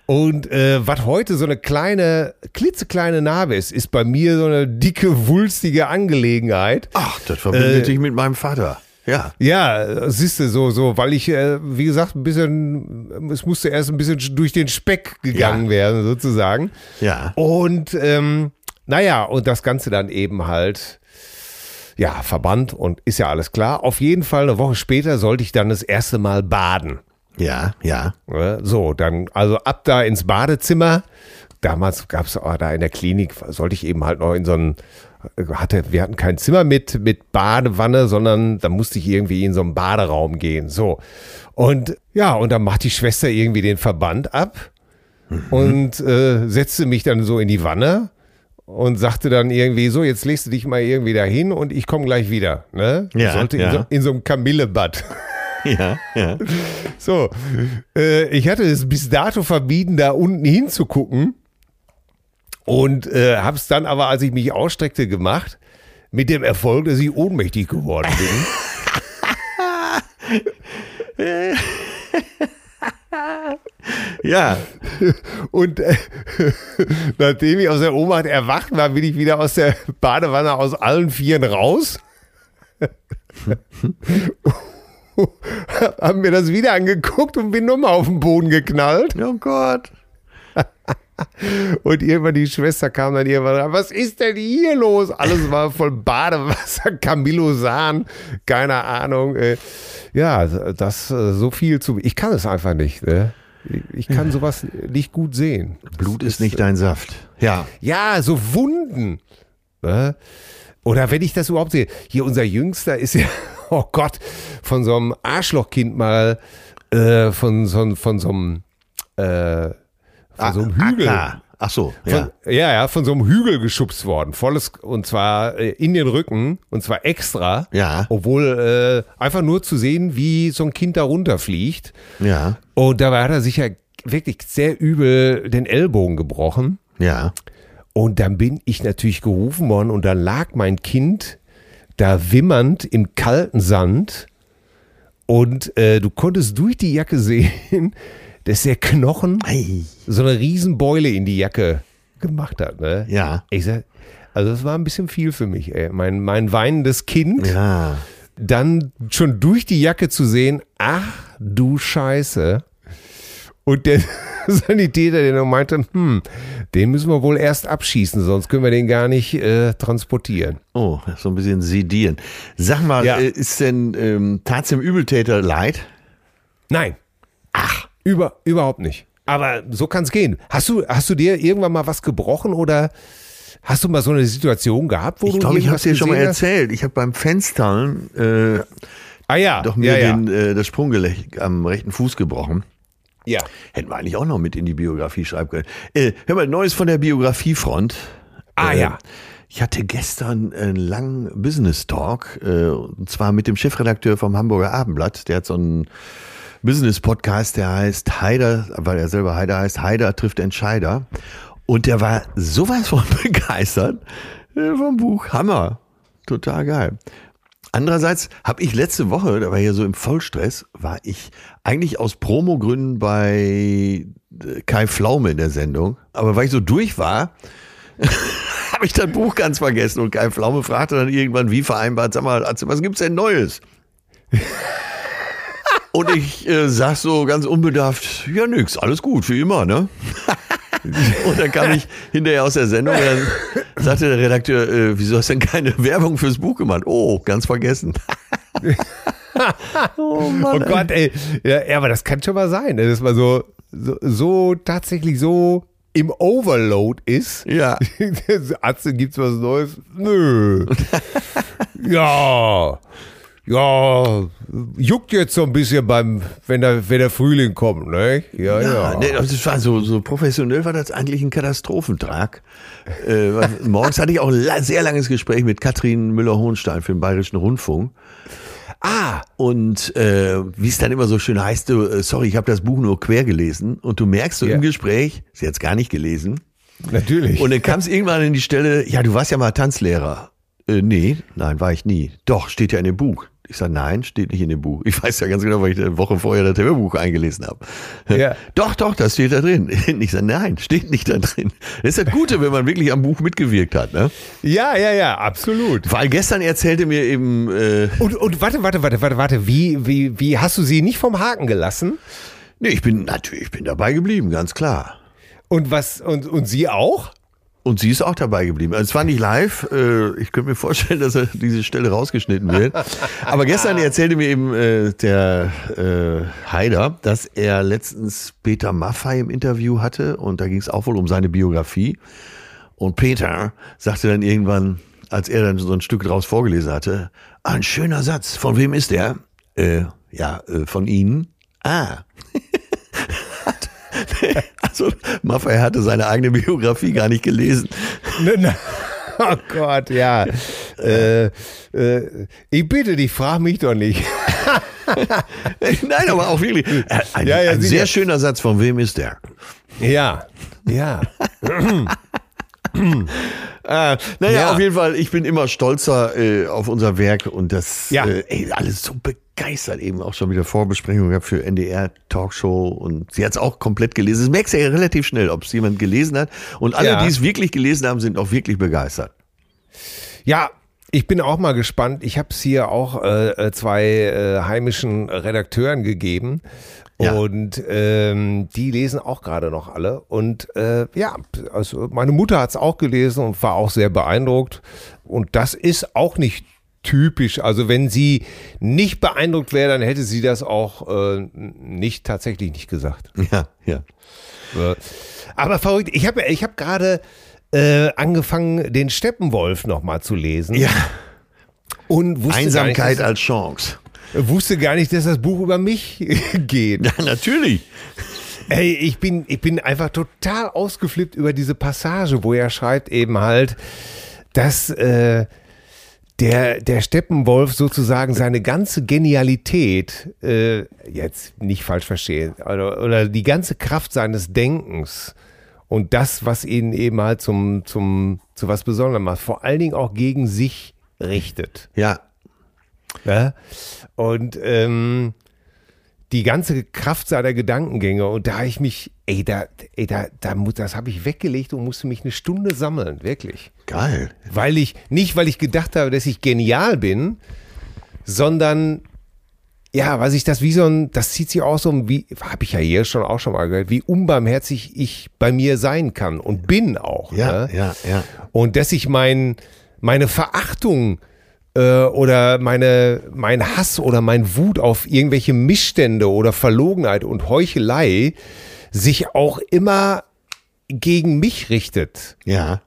Und äh, was heute so eine kleine, klitzekleine Narbe ist, ist bei mir so eine dicke, wulstige Angelegenheit. Ach, das verbindet Äh, dich mit meinem Vater. Ja. Ja, siehst du, so, so, weil ich, äh, wie gesagt, ein bisschen, es musste erst ein bisschen durch den Speck gegangen Ja. werden, sozusagen. Ja. Und ähm, naja, und das Ganze dann eben halt, ja, verbannt und ist ja alles klar. Auf jeden Fall eine Woche später sollte ich dann das erste Mal baden. Ja, ja. Ne? So, dann, also ab da ins Badezimmer. Damals gab es da in der Klinik, sollte ich eben halt noch in so ein, hatte, wir hatten kein Zimmer mit, mit Badewanne, sondern da musste ich irgendwie in so einen Baderaum gehen. So. Und ja, und dann macht die Schwester irgendwie den Verband ab und äh, setzte mich dann so in die Wanne und sagte dann irgendwie so, jetzt legst du dich mal irgendwie dahin und ich komme gleich wieder. Ne? Ja, sollte ja. In, so, in so einem Kamillebad. Ja, ja. So, äh, ich hatte es bis dato vermieden, da unten hinzugucken und äh, habe es dann aber, als ich mich ausstreckte, gemacht, mit dem Erfolg, dass ich ohnmächtig geworden bin. Ja. Und äh, nachdem ich aus der Ohnmacht erwacht war, bin ich wieder aus der Badewanne aus allen Vieren raus. Haben mir das wieder angeguckt und bin nochmal auf den Boden geknallt. Oh Gott. Und irgendwann die Schwester kam dann irgendwann was ist denn hier los? Alles war voll Badewasser, Camillosan, keine Ahnung. äh. Ja, das äh, so viel zu. Ich kann es einfach nicht. Ne? Ich kann sowas nicht gut sehen. Blut ist nicht dein Saft. Ja. Ja, so Wunden. Oder wenn ich das überhaupt sehe. Hier unser Jüngster ist ja, oh Gott, von so einem Arschlochkind mal, äh, von, so, von so einem, äh, von so einem Hügel. Ah, klar. Ach so, ja. Von, ja, ja, von so einem Hügel geschubst worden. Volles, und zwar äh, in den Rücken, und zwar extra. Ja. Obwohl, äh, einfach nur zu sehen, wie so ein Kind da runterfliegt. Ja. Und dabei hat er sich ja wirklich sehr übel den Ellbogen gebrochen. Ja. Und dann bin ich natürlich gerufen worden und dann lag mein Kind da wimmernd im kalten Sand und äh, du konntest durch die Jacke sehen, dass der Knochen Ei. so eine Riesenbeule in die Jacke gemacht hat. Ne? Ja. Ich sag, also das war ein bisschen viel für mich. Ey. Mein, mein weinendes Kind, Ja. dann schon durch die Jacke zu sehen, ach du Scheiße. Und der Sanitäter, der noch meinte, hm, den müssen wir wohl erst abschießen, sonst können wir den gar nicht äh, transportieren. Oh, so ein bisschen sedieren. Sag mal, Ja. äh, ist denn ähm, tat's dem Übeltäter leid? Nein. Über, überhaupt nicht. Aber so kann es gehen. Hast du, hast du dir irgendwann mal was gebrochen oder hast du mal so eine Situation gehabt, wo Ich du glaube, ich habe irgendwas dir schon mal gesehen hast? erzählt. Ich habe beim Fenstern äh, Ah ja, doch mir ja, ja. Den, äh, das Sprunggelenk am rechten Fuß gebrochen. ja. Hätten wir eigentlich auch noch mit in die Biografie schreiben können. Äh, hör mal, Neues von der Biografiefront. Ah Äh, ja. Ich hatte gestern einen langen Business Talk, äh, und zwar mit dem Chefredakteur vom Hamburger Abendblatt. Der hat so einen Business-Podcast, der heißt Haider, weil er selber Haider heißt, Haider trifft Entscheider. Und der war sowas von begeistert äh, vom Buch. Hammer. Total geil. Andererseits habe ich letzte Woche, da war ich ja so im Vollstress, war ich eigentlich aus Promogründen bei äh, Kai Pflaume in der Sendung. Aber weil ich so durch war, habe ich das Buch ganz vergessen und Kai Pflaume fragte dann irgendwann, wie vereinbart, sag mal, was gibt's denn Neues? Und ich äh, sag so ganz unbedarft, ja nix, alles gut, wie immer, ne? Und dann kam ich hinterher aus der Sendung, dann sagte der Redakteur, äh, wieso hast du denn keine Werbung fürs Buch gemacht? Oh, ganz vergessen. oh, Mann, oh Gott, ey. Ja, ja, aber das kann schon mal sein, ne, dass man so, so, so tatsächlich so im Overload ist. Ja. Atze, gibt's was Neues? Nö. ja. Ja, juckt jetzt so ein bisschen beim, wenn der, wenn der Frühling kommt, ne? Ja, ja. ja. Nee, das war so, so professionell war das eigentlich ein Katastrophentrag. äh, morgens hatte ich auch ein sehr langes Gespräch mit Katrin Müller-Hohenstein für den Bayerischen Rundfunk. Ah, und äh, wie es dann immer so schön heißt, du, äh, sorry, ich habe das Buch nur quer gelesen und du merkst so ja. im Gespräch, sie hat es gar nicht gelesen. Natürlich. Und dann kam es irgendwann in die Stelle, ja, du warst ja mal Tanzlehrer. Äh, nee, nein, war ich nie. Doch, steht ja in dem Buch. Ich sage, nein, steht nicht in dem Buch. Ich weiß ja ganz genau, weil ich eine Woche vorher das Hörbuch eingelesen habe. Ja. Doch, doch, das steht da drin. Ich sage, nein, steht nicht da drin. Das ist das Gute, wenn man wirklich am Buch mitgewirkt hat. Ne? Ja, ja, ja, absolut. Weil gestern erzählte mir eben... Äh und, und warte, warte, warte, warte, warte. Wie, wie, wie hast du sie nicht vom Haken gelassen? Nee, ich bin natürlich, ich bin dabei geblieben, ganz klar. Und was, und, und sie auch? Und sie ist auch dabei geblieben. Also es war nicht live. Äh, ich könnte mir vorstellen, dass er diese Stelle rausgeschnitten wird. Aber gestern erzählte mir eben äh, der äh, Haider, dass er letztens Peter Maffay im Interview hatte und da ging es auch wohl um seine Biografie. Und Peter sagte dann irgendwann, als er dann so ein Stück draus vorgelesen hatte, ah, ein schöner Satz. Von wem ist der? Äh, ja, äh, von Ihnen. Ah. also Maffei hatte seine eigene Biografie gar nicht gelesen. Ne, ne. Oh Gott, ja. Äh, äh, ich bitte dich, frag mich doch nicht. Nein, aber auch wirklich. Äh, ein, ja, ja, ein sehr schöner Satz. Von wem ist der? Ja, ja. äh, naja, ja. auf jeden Fall, ich bin immer stolzer äh, auf unser Werk und das ja. äh, ey, alles so begeistert. Eben auch schon wieder Vorbesprechung gehabt für NDR Talkshow und sie hat es auch komplett gelesen. Das merkst du ja relativ schnell, ob es jemand gelesen hat. Und alle, ja. die es wirklich gelesen haben, sind auch wirklich begeistert. Ja, ich bin auch mal gespannt. Ich habe es hier auch äh, äh, zwei äh, heimischen Redakteuren gegeben. Ja. Und ähm, die lesen auch gerade noch alle. Und äh, ja, also meine Mutter hat es auch gelesen und war auch sehr beeindruckt. Und das ist auch nicht typisch. Also wenn sie nicht beeindruckt wäre, dann hätte sie das auch äh, nicht tatsächlich nicht gesagt. Ja, ja. Aber verrückt, ich habe ich hab gerade äh, angefangen, den Steppenwolf nochmal zu lesen. Ja. Und Einsamkeit nicht, als Chance. Wusste gar nicht, dass das Buch über mich geht. Ja, natürlich. Ey, ich bin, ich bin einfach total ausgeflippt über diese Passage, wo er schreibt eben halt, dass äh, der, der Steppenwolf sozusagen seine ganze Genialität, äh, jetzt nicht falsch verstehen, oder, oder die ganze Kraft seines Denkens und das, was ihn eben halt zum, zum, zu was Besonderem macht, vor allen Dingen auch gegen sich richtet. Ja. ja? Und ähm, die ganze Kraft seiner Gedankengänge und da ich mich, ey, da, ey, da, da das habe ich weggelegt und musste mich eine Stunde sammeln, wirklich. Geil. Weil ich, nicht weil ich gedacht habe, dass ich genial bin, sondern ja, weil sich das wie so ein, das zieht sich auch so, wie, habe ich ja hier schon auch schon mal gehört, wie unbarmherzig ich bei mir sein kann und bin auch. Ja, ne? ja, ja. Und dass ich mein, meine Verachtung äh, oder meine, mein Hass oder mein Wut auf irgendwelche Missstände oder Verlogenheit und Heuchelei sich auch immer gegen mich richtet. Ja.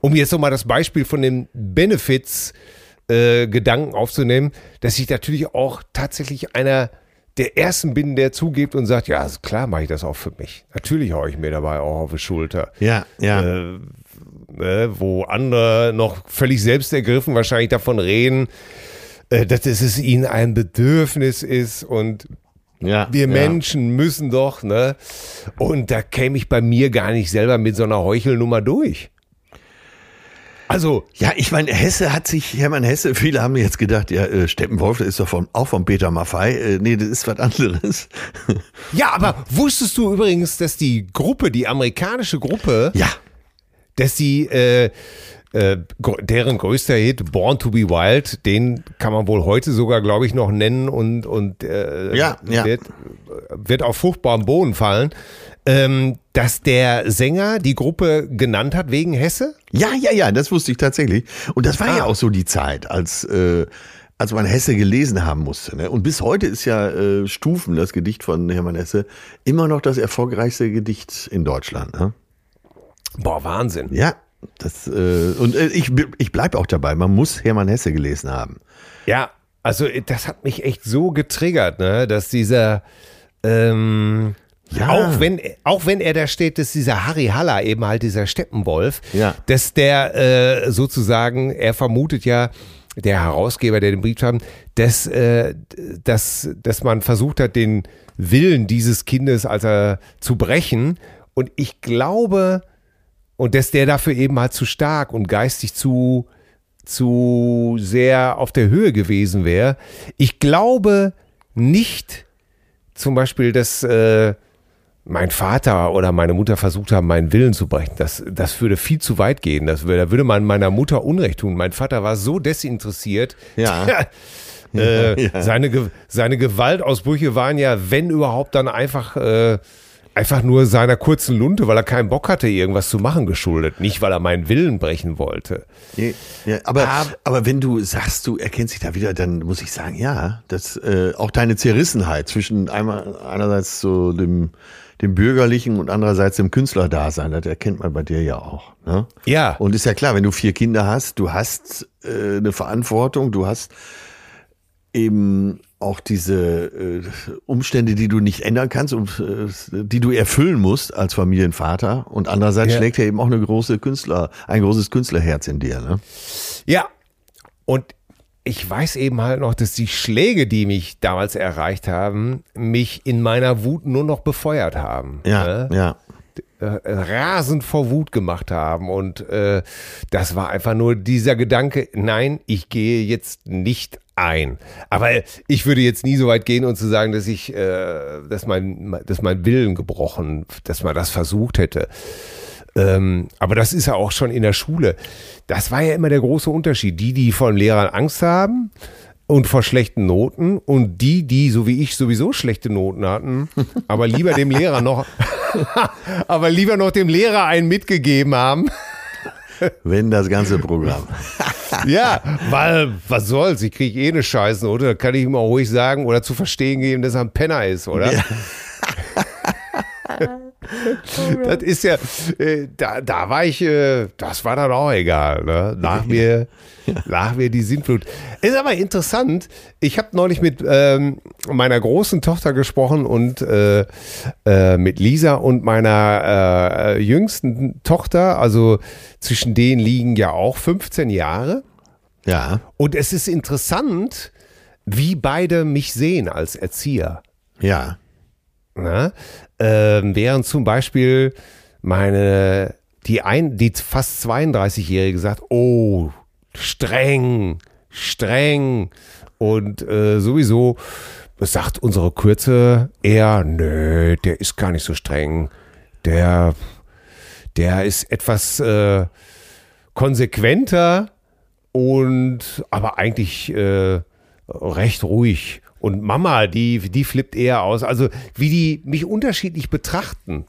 Um jetzt nochmal das Beispiel von den Benefits äh, Gedanken aufzunehmen, dass ich natürlich auch tatsächlich einer der ersten bin, der zugibt und sagt, ja, klar mache ich das auch für mich. Natürlich haue ich mir dabei auch auf die Schulter. Ja, ja. Äh, äh, wo andere noch völlig selbstergriffen wahrscheinlich davon reden, äh, dass es ihnen ein Bedürfnis ist und ja, wir Menschen ja. müssen doch, ne? Und da käme ich bei mir gar nicht selber mit so einer Heuchelnummer durch. Also, ja, ich meine, Hesse hat sich, Hermann Hesse, viele haben jetzt gedacht, ja, äh, Steppenwolf ist doch von, auch von Peter Maffei. Äh, nee, das ist was anderes. Ja, aber wusstest du übrigens, dass die Gruppe, die amerikanische Gruppe, ja. Dass die, äh, äh, deren größter Hit, Born to be Wild, den kann man wohl heute sogar, glaube ich, noch nennen und, und äh, ja, ja. Wird, wird auf fruchtbaren Boden fallen. Ähm, dass der Sänger die Gruppe genannt hat wegen Hesse? Ja, ja, ja, das wusste ich tatsächlich. Und das war ah. ja auch so die Zeit, als, äh, als man Hesse gelesen haben musste. Ne? Und bis heute ist ja äh, Stufen, das Gedicht von Hermann Hesse, immer noch das erfolgreichste Gedicht in Deutschland. Ne? Boah, Wahnsinn. Ja, das, äh, und äh, ich, ich bleibe auch dabei, man muss Hermann Hesse gelesen haben. Ja, also das hat mich echt so getriggert, ne, dass dieser, ähm, ja. Auch wenn, auch wenn er da steht, dass dieser Harry Haller eben halt dieser Steppenwolf, ja. dass der äh, sozusagen, er vermutet ja, der Herausgeber, der den Brief haben, dass, äh, dass, dass man versucht hat, den Willen dieses Kindes also zu brechen. Und ich glaube, und dass der dafür eben halt zu stark und geistig zu, zu sehr auf der Höhe gewesen wäre. Ich glaube nicht zum Beispiel, dass äh, mein Vater oder meine Mutter versucht haben, meinen Willen zu brechen. Das, das würde viel zu weit gehen. Das, da würde man meiner Mutter Unrecht tun. Mein Vater war so desinteressiert. Ja. äh, ja. Seine, seine Gewaltausbrüche waren ja, wenn überhaupt, dann einfach äh, einfach nur seiner kurzen Lunte, weil er keinen Bock hatte, irgendwas zu machen, geschuldet. Nicht, weil er meinen Willen brechen wollte. Ja, aber, aber, aber wenn du sagst, du erkennst dich da wieder, dann muss ich sagen, ja, dass äh, auch deine Zerrissenheit zwischen einmal einerseits so dem dem bürgerlichen und andererseits dem Künstlerdasein, das erkennt man bei dir ja auch. Ne? Ja. Und ist ja klar, wenn du vier Kinder hast, du hast äh, eine Verantwortung, du hast eben auch diese äh, Umstände, die du nicht ändern kannst und äh, die du erfüllen musst als Familienvater. Und andererseits ja. schlägt ja eben auch eine große Künstler, ein großes Künstlerherz in dir. Ne? Ja. Und ich weiß eben halt noch, dass die Schläge, die mich damals erreicht haben, mich in meiner Wut nur noch befeuert haben. Ja, ne? ja. Äh, rasend vor Wut gemacht haben. Und äh, das war einfach nur dieser Gedanke, nein, ich gehe jetzt nicht ein. Aber ich würde jetzt nie so weit gehen und zu sagen, dass ich, äh, dass mein, dass mein Willen gebrochen, dass man das versucht hätte. Ähm, aber das ist ja auch schon in der Schule. Das war ja immer der große Unterschied. Die, die von Lehrern Angst haben, und vor schlechten Noten und die, die so wie ich sowieso schlechte Noten hatten, aber lieber dem Lehrer noch, aber lieber noch dem Lehrer einen mitgegeben haben. Wenn das ganze Programm. ja, weil, was soll's, ich kriege eh eine Scheiße, oder? Kann ich ihm auch ruhig sagen oder zu verstehen geben, dass er ein Penner ist, oder? Ja. das ist ja, äh, da, da war ich, äh, das war dann auch egal. Ne? Nach mir, nach mir die Sintflut. Ist aber interessant. Ich habe neulich mit ähm, meiner großen Tochter gesprochen und äh, äh, mit Lisa und meiner jüngsten Tochter. Also zwischen denen liegen ja auch 15 Jahre. Ja. Und es ist interessant, wie beide mich sehen als Erzieher. Ja. Na? Ähm, während zum Beispiel meine, die, ein, die fast 32-Jährige sagt, oh, streng, streng und äh, sowieso sagt unsere Kürze eher, nö, der ist gar nicht so streng. Der, der ist etwas äh, konsequenter und aber eigentlich äh, recht ruhig. Und Mama, die, die flippt eher aus. Also wie die mich unterschiedlich betrachten.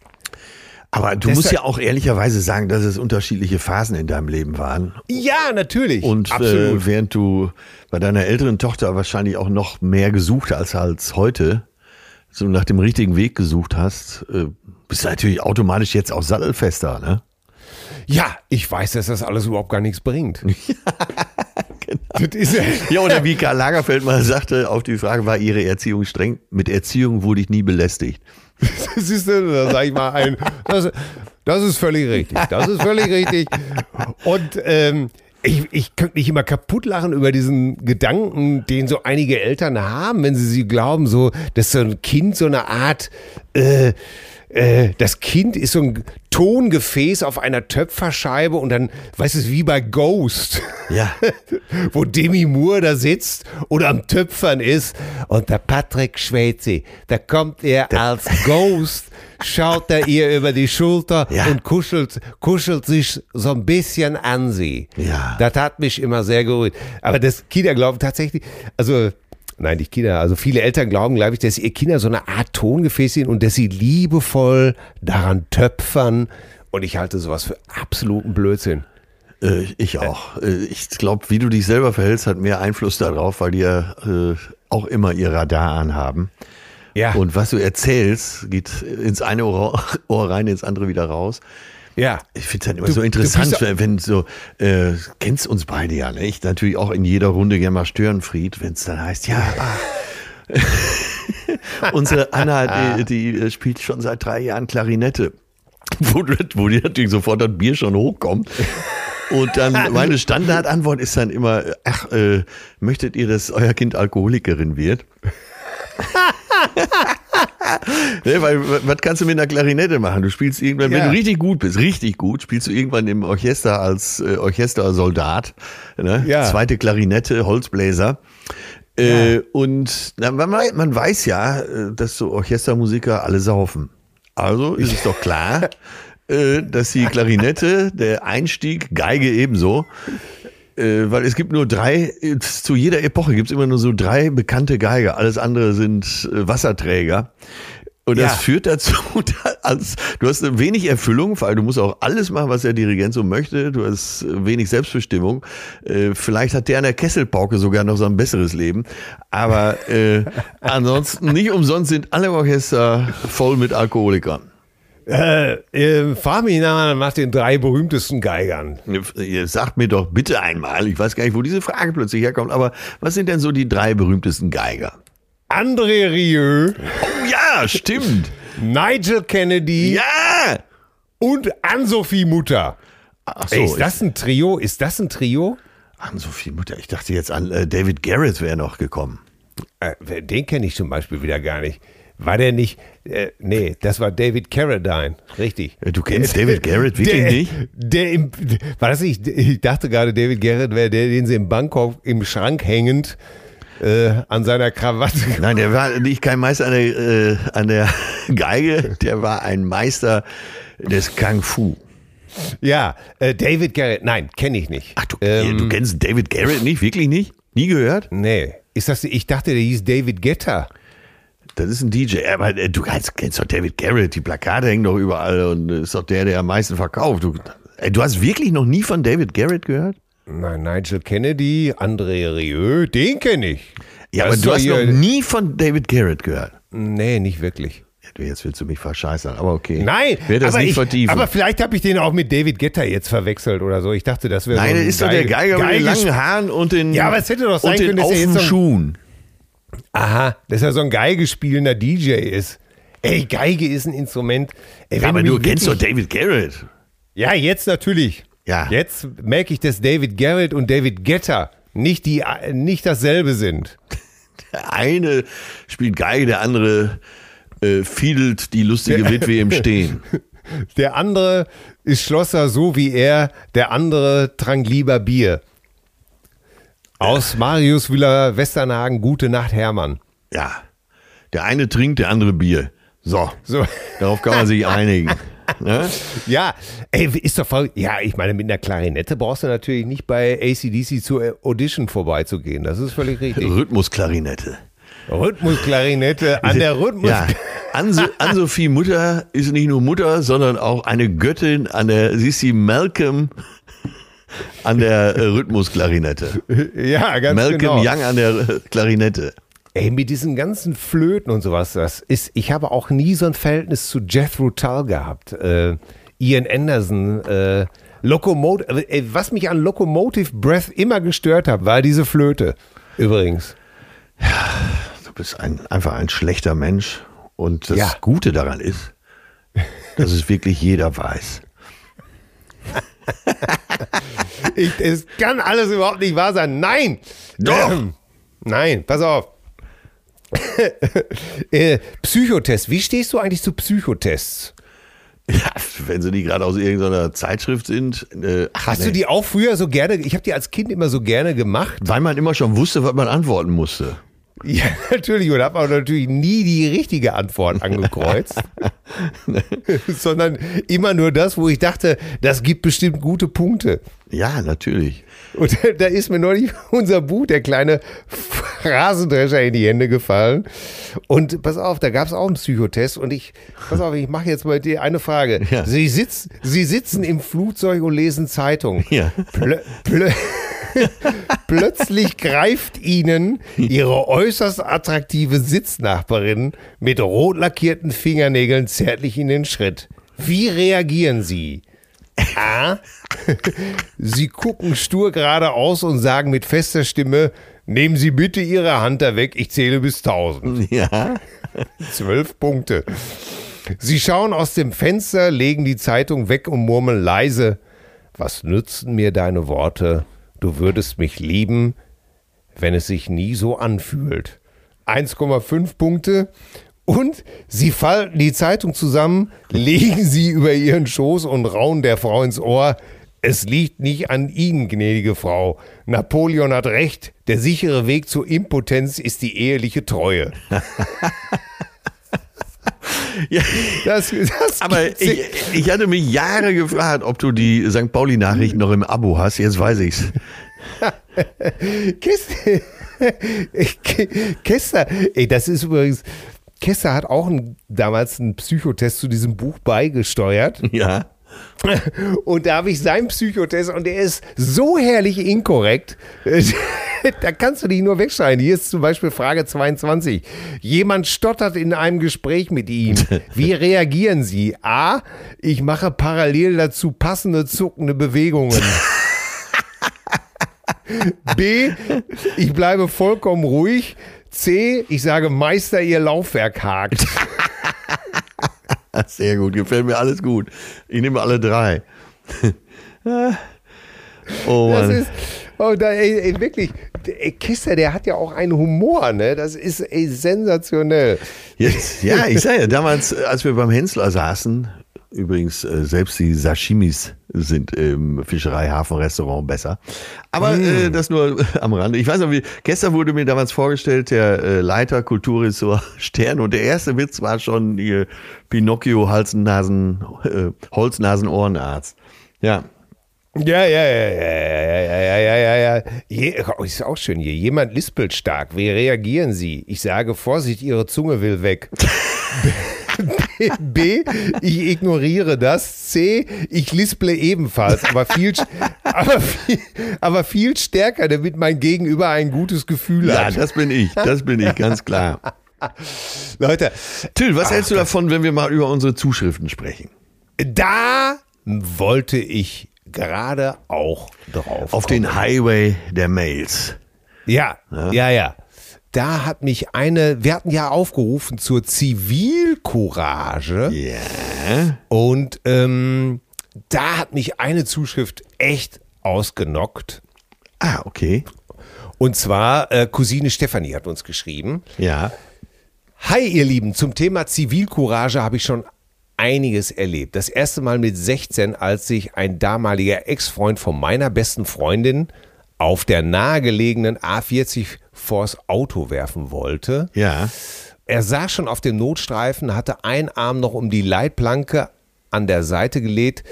Aber du musst ja auch ehrlicherweise sagen, dass es unterschiedliche Phasen in deinem Leben waren. Ja, natürlich. Und äh, während du bei deiner älteren Tochter wahrscheinlich auch noch mehr gesucht als als heute, so nach dem richtigen Weg gesucht hast, äh, bist du natürlich automatisch jetzt auch sattelfester, ne? Ja, ich weiß, dass das alles überhaupt gar nichts bringt. Ja, oder wie Karl Lagerfeld mal sagte, auf die Frage, war Ihre Erziehung streng? Mit Erziehung wurde ich nie belästigt. Siehst du, da sag ich mal ein, das, das ist völlig richtig. Das ist völlig richtig. Und ähm, ich, ich könnte mich immer kaputt lachen über diesen Gedanken, den so einige Eltern haben, wenn sie sie glauben, so, dass so ein Kind so eine Art äh, äh, das Kind ist so ein Tongefäß auf einer Töpferscheibe und dann, weißt du, wie bei Ghost. Ja. Wo Demi Moore da sitzt oder am Töpfern ist und der Patrick Schweizi, da kommt er als Ghost, schaut er ihr über die Schulter Ja. und kuschelt, kuschelt sich so ein bisschen an sie. Ja. Das hat mich immer sehr gerührt. Aber das Kinder glauben tatsächlich, also Nein, nicht Kinder. Also viele Eltern glauben, glaube ich, dass ihr Kinder so eine Art Tongefäß sind und dass sie liebevoll daran töpfern. Und ich halte sowas für absoluten Blödsinn. Äh, ich auch. Äh, ich glaube, wie du dich selber verhältst, hat mehr Einfluss darauf, weil die ja äh, auch immer ihr Radar anhaben. Ja. Und was du erzählst, geht ins eine Ohr rein, ins andere wieder raus. Ja. Ich finde es halt immer Du- so interessant, wenn, so, äh, kennst uns beide ja, nicht? Natürlich auch in jeder Runde gerne mal Störenfried, wenn es dann heißt, ja, ah, unsere Anna, die, die äh, spielt schon seit drei Jahren Klarinette. Wo, wo dir natürlich sofort das Bier schon hochkommt. Und dann meine Standardantwort ist dann immer, ach, äh, möchtet ihr, dass euer Kind Alkoholikerin wird? Ne, weil, was kannst du mit einer Klarinette machen? Du spielst irgendwann, wenn Ja. du richtig gut bist, richtig gut, spielst du irgendwann im Orchester als äh, Orchestersoldat, ne? Ja. zweite Klarinette, Holzbläser. Äh, und na, man, man weiß ja, äh, dass so Orchestermusiker alle saufen. Also ist es doch klar, äh, dass die Klarinette, der Einstieg, Geige ebenso, äh, weil es gibt nur drei, zu jeder Epoche gibt es immer nur so drei bekannte Geiger. Alles andere sind äh, Wasserträger. Und das Ja. führt dazu, als du hast wenig Erfüllung, weil du musst auch alles machen, was der Dirigent so möchte. Du hast äh, wenig Selbstbestimmung. Äh, vielleicht hat der an der Kesselpauke sogar noch so ein besseres Leben. Aber äh, ansonsten nicht umsonst sind alle Orchester voll mit Alkoholikern. Äh, äh, frag mich nach, nach den drei berühmtesten Geigern. Ihr sagt mir doch bitte einmal, ich weiß gar nicht, wo diese Frage plötzlich herkommt, aber was sind denn so die drei berühmtesten Geiger? André Rieu, Oh ja, stimmt. Nigel Kennedy Ja. und Ann-Sophie Mutter. Ach so, Ey, ist das ein Trio? Ist das ein Trio? an Sophie Mutter. Ich dachte jetzt an äh, David Garrett wäre noch gekommen. Äh, den kenne ich zum Beispiel wieder gar nicht. War der nicht? Äh, nee, das war David Carradine, richtig. Äh, Du kennst David Garrett wirklich der, nicht? Der im, war das nicht? Ich dachte gerade, David Garrett wäre der, den sie in Bangkok im Schrank hängend äh, an seiner Krawatte. Nein, der war nicht kein Meister an der, äh, an der Geige, der war ein Meister des Kung Fu. Ja, äh, David Garrett. Nein, kenne ich nicht. Ach, du, Ähm, du kennst David Garrett nicht? Wirklich nicht? Nie gehört? Nee. Ist das? Ich dachte, der hieß David Guetta. Das ist ein DJ. Aber äh, du kennst, kennst doch David Garrett. Die Plakate hängen doch überall und ist doch der, der am meisten verkauft. Du, äh, du hast wirklich noch nie von David Garrett gehört? Nein, Nigel Kennedy, André Rieu, den kenne ich. Ja, Das aber du hast noch nie von David Garrett gehört. Nee, nicht wirklich. Jetzt willst du mich verscheißern, aber okay. Nein, Ich werde das aber, nicht ich, vertiefen. aber vielleicht habe ich den auch mit David Guetta jetzt verwechselt oder so. Ich dachte, das wäre Nein, so ist doch der Geiger mit den langen Haaren und den, Ja, aber es hätte doch sein können, dass er jetzt Schuhen. Aha, dass er so ein Geigespielender DJ ist. Ey, Geige ist ein Instrument. Ey, wenn Aber du kennst doch David Garrett. Ja, jetzt natürlich. Ja. Jetzt merke ich, dass David Garrett und David Guetta nicht, die, nicht dasselbe sind. Der eine spielt Geige, der andere äh, fiedelt die lustige Witwe im Stehen. Der andere ist Schlosser so wie er, der andere trank lieber Bier. Aus Marius Willer Westernhagen, Gute Nacht, Hermann. Ja. Der eine trinkt, der andere Bier. So. So. Darauf kann man sich einigen. Ne? Ja, ey, ist doch voll. Ja, ich meine, mit einer Klarinette brauchst du natürlich nicht bei ACDC zur Audition vorbeizugehen. Das ist völlig richtig. Rhythmusklarinette. Rhythmusklarinette an der Rhythmus. Ja. Ann- Ann-Sophie Mutter ist nicht nur Mutter, sondern auch eine Göttin an der, die Malcolm an der äh, Rhythmusklarinette. Ja, ganz Malcolm genau. Young an der äh, Klarinette. Ey, mit diesen ganzen Flöten und sowas, das ist, ich habe auch nie so ein Verhältnis zu Jethro Tull gehabt. Äh, Ian Anderson, äh, Locomotive, äh, was mich an Locomotive Breath immer gestört hat, war diese Flöte. Übrigens. Du bist ein, einfach ein schlechter Mensch. Und das Ja. Gute daran ist, dass es wirklich jeder weiß. Ich, es kann alles überhaupt nicht wahr sein. Nein! Doch. Ähm, nein, pass auf. äh, Psychotest. Wie stehst du eigentlich zu Psychotests? Ja, wenn sie die gerade aus irgendeiner Zeitschrift sind. Äh, ach, Hast nee. du die auch früher so gerne? Ich habe die als Kind immer so gerne gemacht. Weil man immer schon wusste, was man antworten musste. Ja, natürlich. Und habe auch natürlich nie die richtige Antwort angekreuzt. Sondern immer nur das, wo ich dachte, das gibt bestimmt gute Punkte. Ja, natürlich. Und da ist mir neulich unser Buch, der kleine Rasendrescher, in die Hände gefallen. Und pass auf, da gab es auch einen Psychotest. Und ich, pass auf, ich mache jetzt mal dir eine Frage. Ja. Sie, sitz, Sie sitzen im Flugzeug und lesen Zeitung. Ja. Plö, plö, plötzlich greift Ihnen Ihre äußerst attraktive Sitznachbarin mit rot lackierten Fingernägeln zärtlich in den Schritt. Wie reagieren Sie? A. Sie gucken stur geradeaus und sagen mit fester Stimme, nehmen Sie bitte Ihre Hand da weg, ich zähle bis 1000. Ja. Zwölf Punkte. Sie schauen aus dem Fenster, legen die Zeitung weg und murmeln leise, was nützen mir deine Worte? Du würdest mich lieben, wenn es sich nie so anfühlt. 1,5 Punkte. Und sie falten die Zeitung zusammen, legen sie über ihren Schoß und rauen der Frau ins Ohr. Es liegt nicht an Ihnen, gnädige Frau. Napoleon hat recht. Der sichere Weg zur Impotenz ist die eheliche Treue. ja. Das, das Aber ich, ich hatte mich Jahre gefragt, ob du die St. Pauli-Nachrichten noch im Abo hast. Jetzt weiß ich's. Kester, Kester, ey, das ist übrigens, Kester hat auch ein, damals einen Psychotest zu diesem Buch beigesteuert. Ja. Und da habe ich seinen Psychotest und der ist so herrlich inkorrekt. Da kannst du dich nur wegschreien. Hier ist zum Beispiel Frage 22. Jemand stottert in einem Gespräch mit ihm. Wie reagieren Sie? A. Ich mache parallel dazu passende zuckende Bewegungen. B. Ich bleibe vollkommen ruhig. C. Ich sage Meister, Ihr Laufwerk hakt. Sehr gut, gefällt mir alles gut. Ich nehme alle drei. oh Das Mann. ist, oh, da, ey, ey, wirklich, ey, Kisser, der hat ja auch einen Humor, ne? Das ist ey, sensationell. Jetzt, ja, ich sage ja, damals, als wir beim Hensler saßen, übrigens, äh, selbst die Sashimis sind im Fischerei-Hafen-Restaurant besser. Aber äh, das nur am Rande. Ich weiß noch, wie, gestern wurde mir damals vorgestellt, der äh, Leiter Kulturressort Stern und der erste Witz war schon die Pinocchio Halsnasen, äh, Holznasen-Ohrenarzt. Ja, Ja, ja, ja, ja, ja, ja, ja, ja, ja, ja. Je, oh, ist auch schön hier. Jemand lispelt stark. Wie reagieren Sie? Ich sage, Vorsicht, Ihre Zunge will weg. B, B, ich ignoriere das. C, ich lisple ebenfalls, aber viel, aber viel, aber viel stärker, damit mein Gegenüber ein gutes Gefühl ja, hat. das bin ich, das bin ich, ganz klar. Leute, Till, was hältst du davon, wenn wir mal über unsere Zuschriften sprechen? da wollte ich gerade auch drauf. Auf den Highway der Mails. Ja, ja, ja. Da hat mich eine, wir hatten ja aufgerufen zur Zivilcourage Ja. und ähm, da hat mich eine Zuschrift echt ausgenockt. Ah, okay. Und zwar äh, Cousine Stefanie hat uns geschrieben. Ja. Hi ihr Lieben, zum Thema Zivilcourage habe ich schon einiges erlebt. Das erste Mal mit 16, als sich ein damaliger Ex-Freund von meiner besten Freundin auf der nahegelegenen A40 vors Auto werfen wollte. Ja. Er saß schon auf dem Notstreifen, hatte einen Arm noch um die Leitplanke an der Seite gelegt.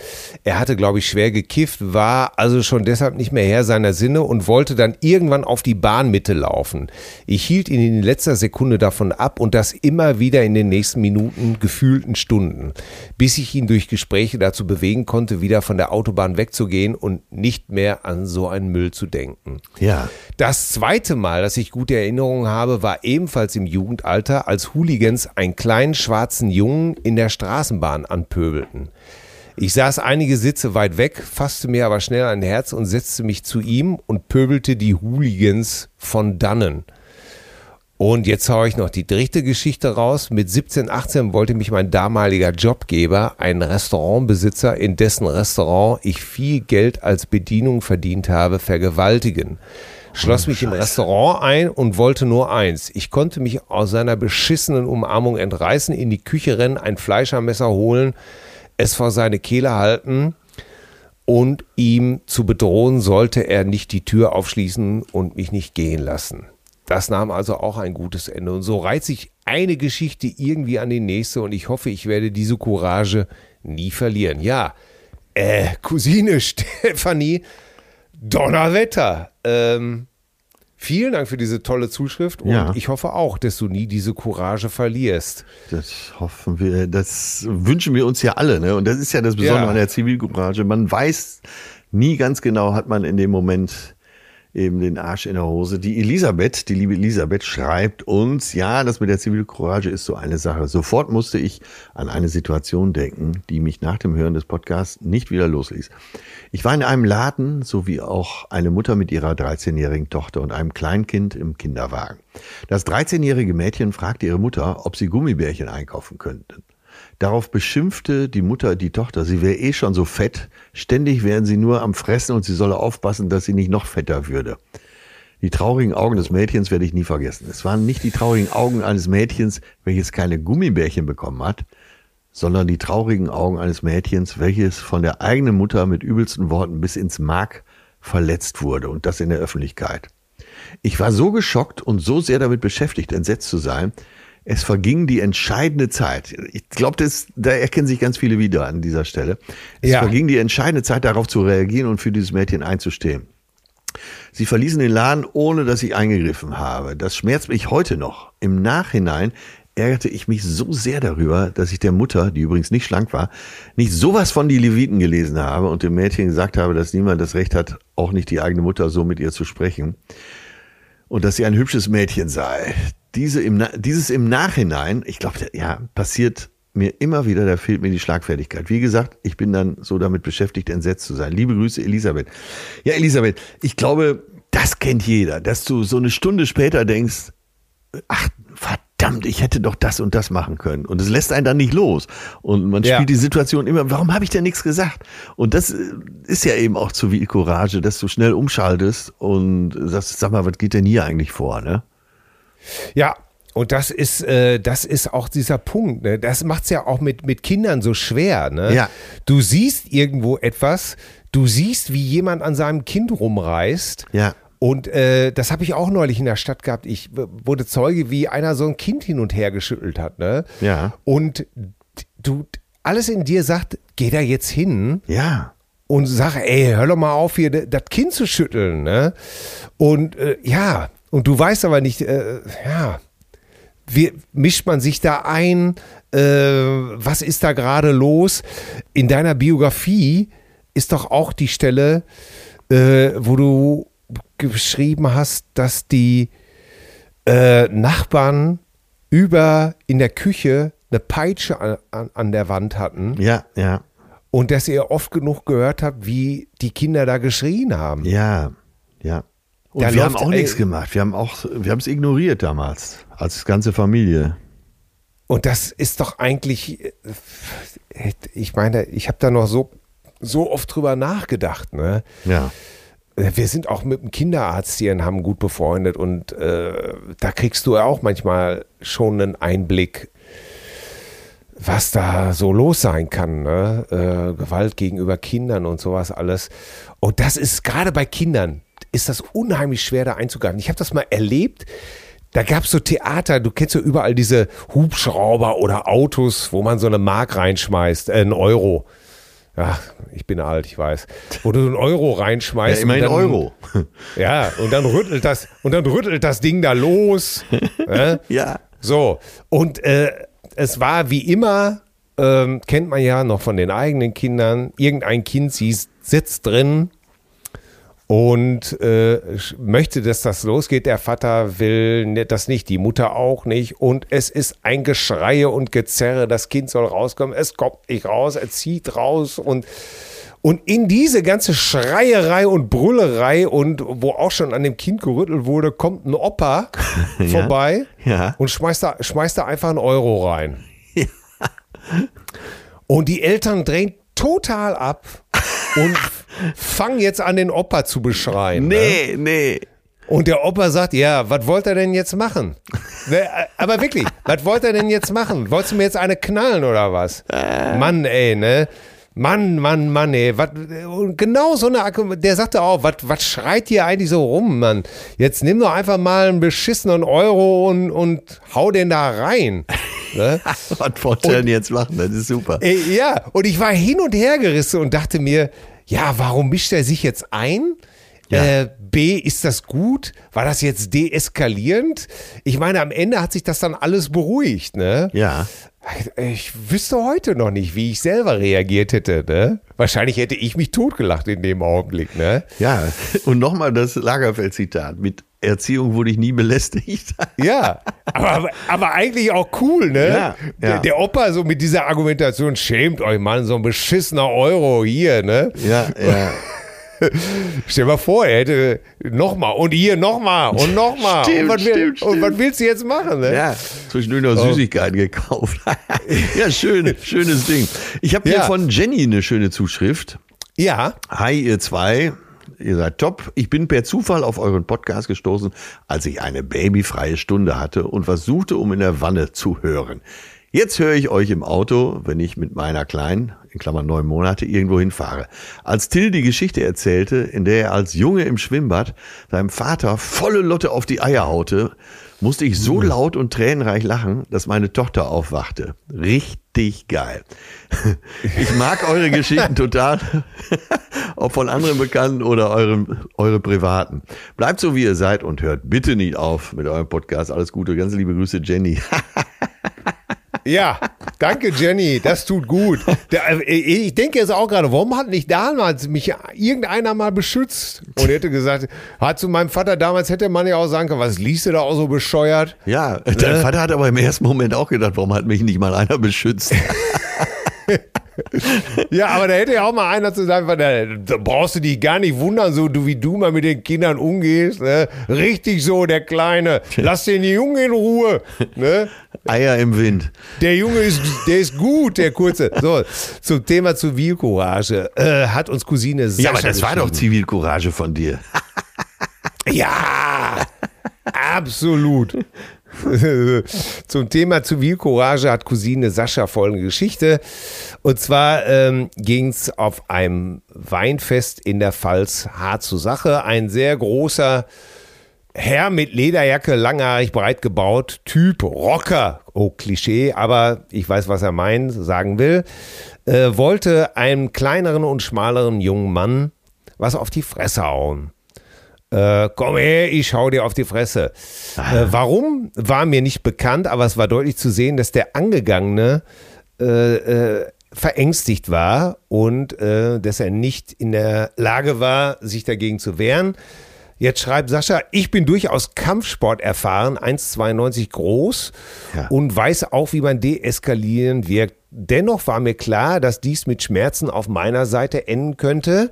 Er hatte, glaube ich, schwer gekifft, war also schon deshalb nicht mehr Herr seiner Sinne und wollte dann irgendwann auf die Bahnmitte laufen. Ich hielt ihn in letzter Sekunde davon ab und das immer wieder in den nächsten Minuten, gefühlten Stunden, bis ich ihn durch Gespräche dazu bewegen konnte, wieder von der Autobahn wegzugehen und nicht mehr an so einen Müll zu denken. Ja. Das zweite Mal, dass ich gute Erinnerungen habe, war ebenfalls im Jugendalter, als Hooligans einen kleinen schwarzen Jungen in der Straßenbahn anpöbelten. Ich saß einige Sitze weit weg, fasste mir aber schnell ein Herz und setzte mich zu ihm und pöbelte die Hooligans von dannen. Und jetzt haue ich noch die dritte Geschichte raus. Mit 17, 18 wollte mich mein damaliger Jobgeber, ein Restaurantbesitzer, in dessen Restaurant ich viel Geld als Bedienung verdient habe, vergewaltigen. Schloss mich im Restaurant ein und wollte nur eins. Ich konnte mich aus seiner beschissenen Umarmung entreißen, in die Küche rennen, ein Fleischermesser holen, es vor seine Kehle halten und ihm zu bedrohen, sollte er nicht die Tür aufschließen und mich nicht gehen lassen. Das nahm also auch ein gutes Ende. Und so reiht sich eine Geschichte irgendwie an die nächste und ich hoffe, ich werde diese Courage nie verlieren. Ja, äh, Cousine Stefanie, Donnerwetter. Ähm, vielen Dank für diese tolle Zuschrift und Ja. ich hoffe auch, dass du nie diese Courage verlierst. Das hoffen wir, das wünschen wir uns ja alle, ne? Und das ist ja das Besondere Ja. an der Zivilcourage. Man weiß nie ganz genau, hat man in dem Moment eben den Arsch in der Hose. Die Elisabeth, die liebe Elisabeth, schreibt uns, ja, das mit der Zivilcourage ist so eine Sache. Sofort musste ich an eine Situation denken, die mich nach dem Hören des Podcasts nicht wieder losließ. Ich war in einem Laden, so wie auch eine Mutter mit ihrer 13-jährigen Tochter und einem Kleinkind im Kinderwagen. Das 13-jährige Mädchen fragte ihre Mutter, ob sie Gummibärchen einkaufen könnten. Darauf beschimpfte die Mutter die Tochter, sie wäre eh schon so fett, ständig wären sie nur am Fressen und sie solle aufpassen, dass sie nicht noch fetter würde. Die traurigen Augen des Mädchens werde ich nie vergessen. Es waren nicht die traurigen Augen eines Mädchens, welches keine Gummibärchen bekommen hat, sondern die traurigen Augen eines Mädchens, welches von der eigenen Mutter mit übelsten Worten bis ins Mark verletzt wurde und das in der Öffentlichkeit. Ich war so geschockt und so sehr damit beschäftigt, entsetzt zu sein. Es verging die entscheidende Zeit. Ich glaube, da erkennen sich ganz viele wieder an dieser Stelle. Es Ja. verging die entscheidende Zeit, darauf zu reagieren und für dieses Mädchen einzustehen. Sie verließen den Laden, ohne dass ich eingegriffen habe. Das schmerzt mich heute noch. Im Nachhinein ärgerte ich mich so sehr darüber, dass ich der Mutter, die übrigens nicht schlank war, nicht sowas von die Leviten gelesen habe und dem Mädchen gesagt habe, dass niemand das Recht hat, auch nicht die eigene Mutter so mit ihr zu sprechen. Und dass sie ein hübsches Mädchen sei. Diese im, dieses im Nachhinein, ich glaube, ja, passiert mir immer wieder, da fehlt mir die Schlagfertigkeit. Wie gesagt, ich bin dann so damit beschäftigt, entsetzt zu sein. Liebe Grüße, Elisabeth. Ja, Elisabeth, ich glaube, das kennt jeder, dass du so eine Stunde später denkst, ach, verdammt, ich hätte doch das und das machen können. Und es lässt einen dann nicht los. Und man Ja. spielt die Situation immer, warum habe ich denn nichts gesagt? Und das äh, ist ja eben auch Zivilcourage, dass du schnell umschaltest und sagst, sag mal, was geht denn hier eigentlich vor, ne? Ja, und das ist, äh, das ist auch dieser Punkt. Ne? Das macht's ja auch mit, mit Kindern so schwer. Ne? Ja. Du siehst irgendwo etwas, du siehst, wie jemand an seinem Kind rumreißt. Ja. Und äh, das habe ich auch neulich in der Stadt gehabt. Ich wurde Zeuge, wie einer so ein Kind hin und her geschüttelt hat. Ne? Ja. Und du, alles in dir sagt, geh da jetzt hin Ja. und sag, ey, hör doch mal auf, hier das Kind zu schütteln. Ne? Und äh, ja, und du weißt aber nicht, äh, ja, wie, mischt man sich da ein? Äh, was ist da gerade los? In deiner Biografie ist doch auch die Stelle, äh, wo du geschrieben hast, dass die äh, Nachbarn über in der Küche eine Peitsche an, an, an der Wand hatten Ja, ja, und dass ihr oft genug gehört habt, wie die Kinder da geschrien haben. ja, ja. Und Da wir haben auch nichts gemacht. Wir haben auch, wir haben es ignoriert damals, als ganze Familie. Und das ist doch eigentlich, ich meine, ich habe da noch so, so oft drüber nachgedacht. Ne? Ja. Wir sind auch mit dem Kinderarzt hier in Hamm gut befreundet und äh, da kriegst du ja auch manchmal schon einen Einblick, was da so los sein kann. Ne? Äh, Gewalt gegenüber Kindern und sowas alles. Und das ist gerade bei Kindern, ist das unheimlich schwer da einzugreifen. Ich habe das mal erlebt. Da gab es so Theater, du kennst ja überall diese Hubschrauber oder Autos, wo man so eine Mark reinschmeißt, äh, einen Euro. Ja, ich bin alt, ich weiß. Wo du einen Euro Ja, reinschmeißt. immerhin und dann, Euro. Ja, und dann rüttelt das, und dann rüttelt das Ding da los. äh? Ja. So, und äh, es war wie immer, ähm, kennt man ja noch von den eigenen Kindern, irgendein Kind sie sitzt drin und äh, möchte, dass das losgeht. Der Vater will ne- das nicht, die Mutter auch nicht. Und es ist ein Geschreie und Gezerre. Das Kind soll rauskommen. Es kommt nicht raus, es zieht raus und Und in diese ganze Schreierei und Brüllerei und wo auch schon an dem Kind gerüttelt wurde, kommt ein Opa vorbei Ja. und schmeißt da, schmeißt da einfach einen Euro rein. Und die Eltern drehen total ab und fangen jetzt an, den Opa zu beschreien. Ne? Nee, nee. Und der Opa sagt, ja, was wollt er denn jetzt machen? Ne, äh, Aber wirklich, was wollt er denn jetzt machen? Wolltest du mir jetzt eine knallen oder was? Mann, ey, ne? Mann, Mann, Mann, ey. Was, und genau so eine Akku, der sagte auch, was, schreit hier eigentlich so rum, Mann? Jetzt nimm doch einfach mal einen beschissenen Euro und, und hau den da rein. Ne? Was wollt ihr denn jetzt machen? Das ist super. Ey, ja, und ich war hin und her gerissen und dachte mir, ja, warum mischt er sich jetzt ein? Ja. Äh, B, ist das gut? War das jetzt deeskalierend? Ich meine, am Ende hat sich das dann alles beruhigt, ne? Ja. Ich wüsste heute noch nicht, wie ich selber reagiert hätte, ne? Wahrscheinlich hätte ich mich totgelacht in dem Augenblick, ne? Ja. Und nochmal das Lagerfeld-Zitat. Mit Erziehung wurde ich nie belästigt. Ja, aber, aber eigentlich auch cool, ne? Ja, Der, ja. der Opa so mit dieser Argumentation, schämt euch, Mann, so ein beschissener Euro hier, ne? ja, ja. Stell dir mal vor, er hätte nochmal und hier nochmal und nochmal. Stimmt, und, was will, stimmt, und was willst du jetzt machen, ne? Ja, zwischendurch noch Süßigkeiten gekauft. ja, schön, schönes Ding. Ich habe hier Ja. von Jenny eine schöne Zuschrift. Ja, Hi, ihr zwei. Ihr seid top. Ich bin per Zufall auf euren Podcast gestoßen, als ich eine babyfreie Stunde hatte und was suchte, um in der Wanne zu hören. Jetzt höre ich euch im Auto, wenn ich mit meiner Kleinen, in Klammern neun Monate, irgendwo hinfahre. Als Till die Geschichte erzählte, in der er als Junge im Schwimmbad seinem Vater volle Lotte auf die Eier haute, musste ich so laut und tränenreich lachen, dass meine Tochter aufwachte. Richtig geil. Ich mag eure Geschichten total, ob von anderen Bekannten oder eurem, eure privaten. Bleibt so, wie ihr seid und hört bitte nicht auf mit eurem Podcast. Alles Gute, ganz liebe Grüße, Jenny. ja. Danke, Jenny. Das tut gut. Äh, ich denke jetzt auch gerade, warum hat nicht damals mich irgendeiner mal beschützt? Und hätte gesagt, hat zu meinem Vater damals, hätte man ja auch sagen können, was liest du da auch so bescheuert? Ja, dein Vater hat aber im ersten Moment auch gedacht, warum hat mich nicht mal einer beschützt? Ja, aber da hätte ja auch mal einer zu sagen, da, da brauchst du dich gar nicht wundern, so du, wie du mal mit den Kindern umgehst. Ne? Richtig so, der Kleine. Lass den Jungen in Ruhe. Ne? Eier im Wind. Der Junge ist, der ist gut, der Kurze. So, zum Thema Zivilcourage. Äh, hat uns Cousine Sascha Ja, aber das war doch. Zivilcourage von dir. Ja, absolut. Zum Thema Zivilcourage hat Cousine Sascha folgende Geschichte. Und zwar ähm, ging es auf einem Weinfest in der Pfalz hart zur Sache. Ein sehr großer Herr mit Lederjacke, langhaarig, breit gebaut, Typ Rocker, oh Klischee, aber ich weiß, was er meint, sagen will, äh, wollte einem kleineren und schmaleren jungen Mann was auf die Fresse hauen. Äh, komm her, ich schau dir auf die Fresse. Äh, warum, war mir nicht bekannt, aber es war deutlich zu sehen, dass der Angegangene äh, äh, verängstigt war und äh, dass er nicht in der Lage war, sich dagegen zu wehren. Jetzt schreibt Sascha, ich bin durchaus Kampfsport erfahren, 1,92 groß Ja. und weiß auch, wie man deeskalierend wirkt. Dennoch war mir klar, dass dies mit Schmerzen auf meiner Seite enden könnte,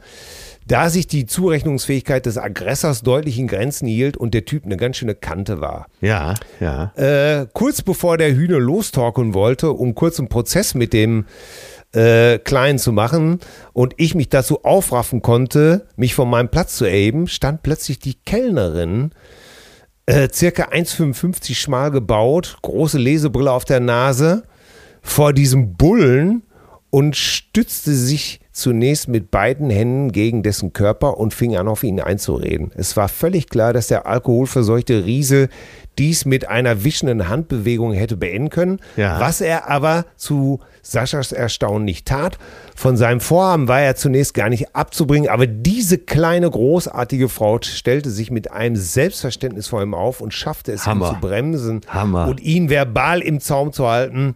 da sich die Zurechnungsfähigkeit des Aggressors deutlich in Grenzen hielt und der Typ eine ganz schöne Kante war. Ja, ja. Äh, kurz bevor der Hühner lostalken wollte, um kurz einen Prozess mit dem äh, Kleinen zu machen und ich mich dazu aufraffen konnte, mich von meinem Platz zu erheben, stand plötzlich die Kellnerin, äh, circa 1,55 schmal gebaut, große Lesebrille auf der Nase, vor diesem Bullen und stützte sich zunächst mit beiden Händen gegen dessen Körper und fing an, auf ihn einzureden. Es war völlig klar, dass der alkoholverseuchte Riese dies mit einer wischenden Handbewegung hätte beenden können, Ja. was er aber zu Saschas Erstaunen nicht tat. Von seinem Vorhaben war er zunächst gar nicht abzubringen, aber diese kleine, großartige Frau stellte sich mit einem Selbstverständnis vor ihm auf und schaffte es, Hammer. ihn zu bremsen Hammer. und ihn verbal im Zaum zu halten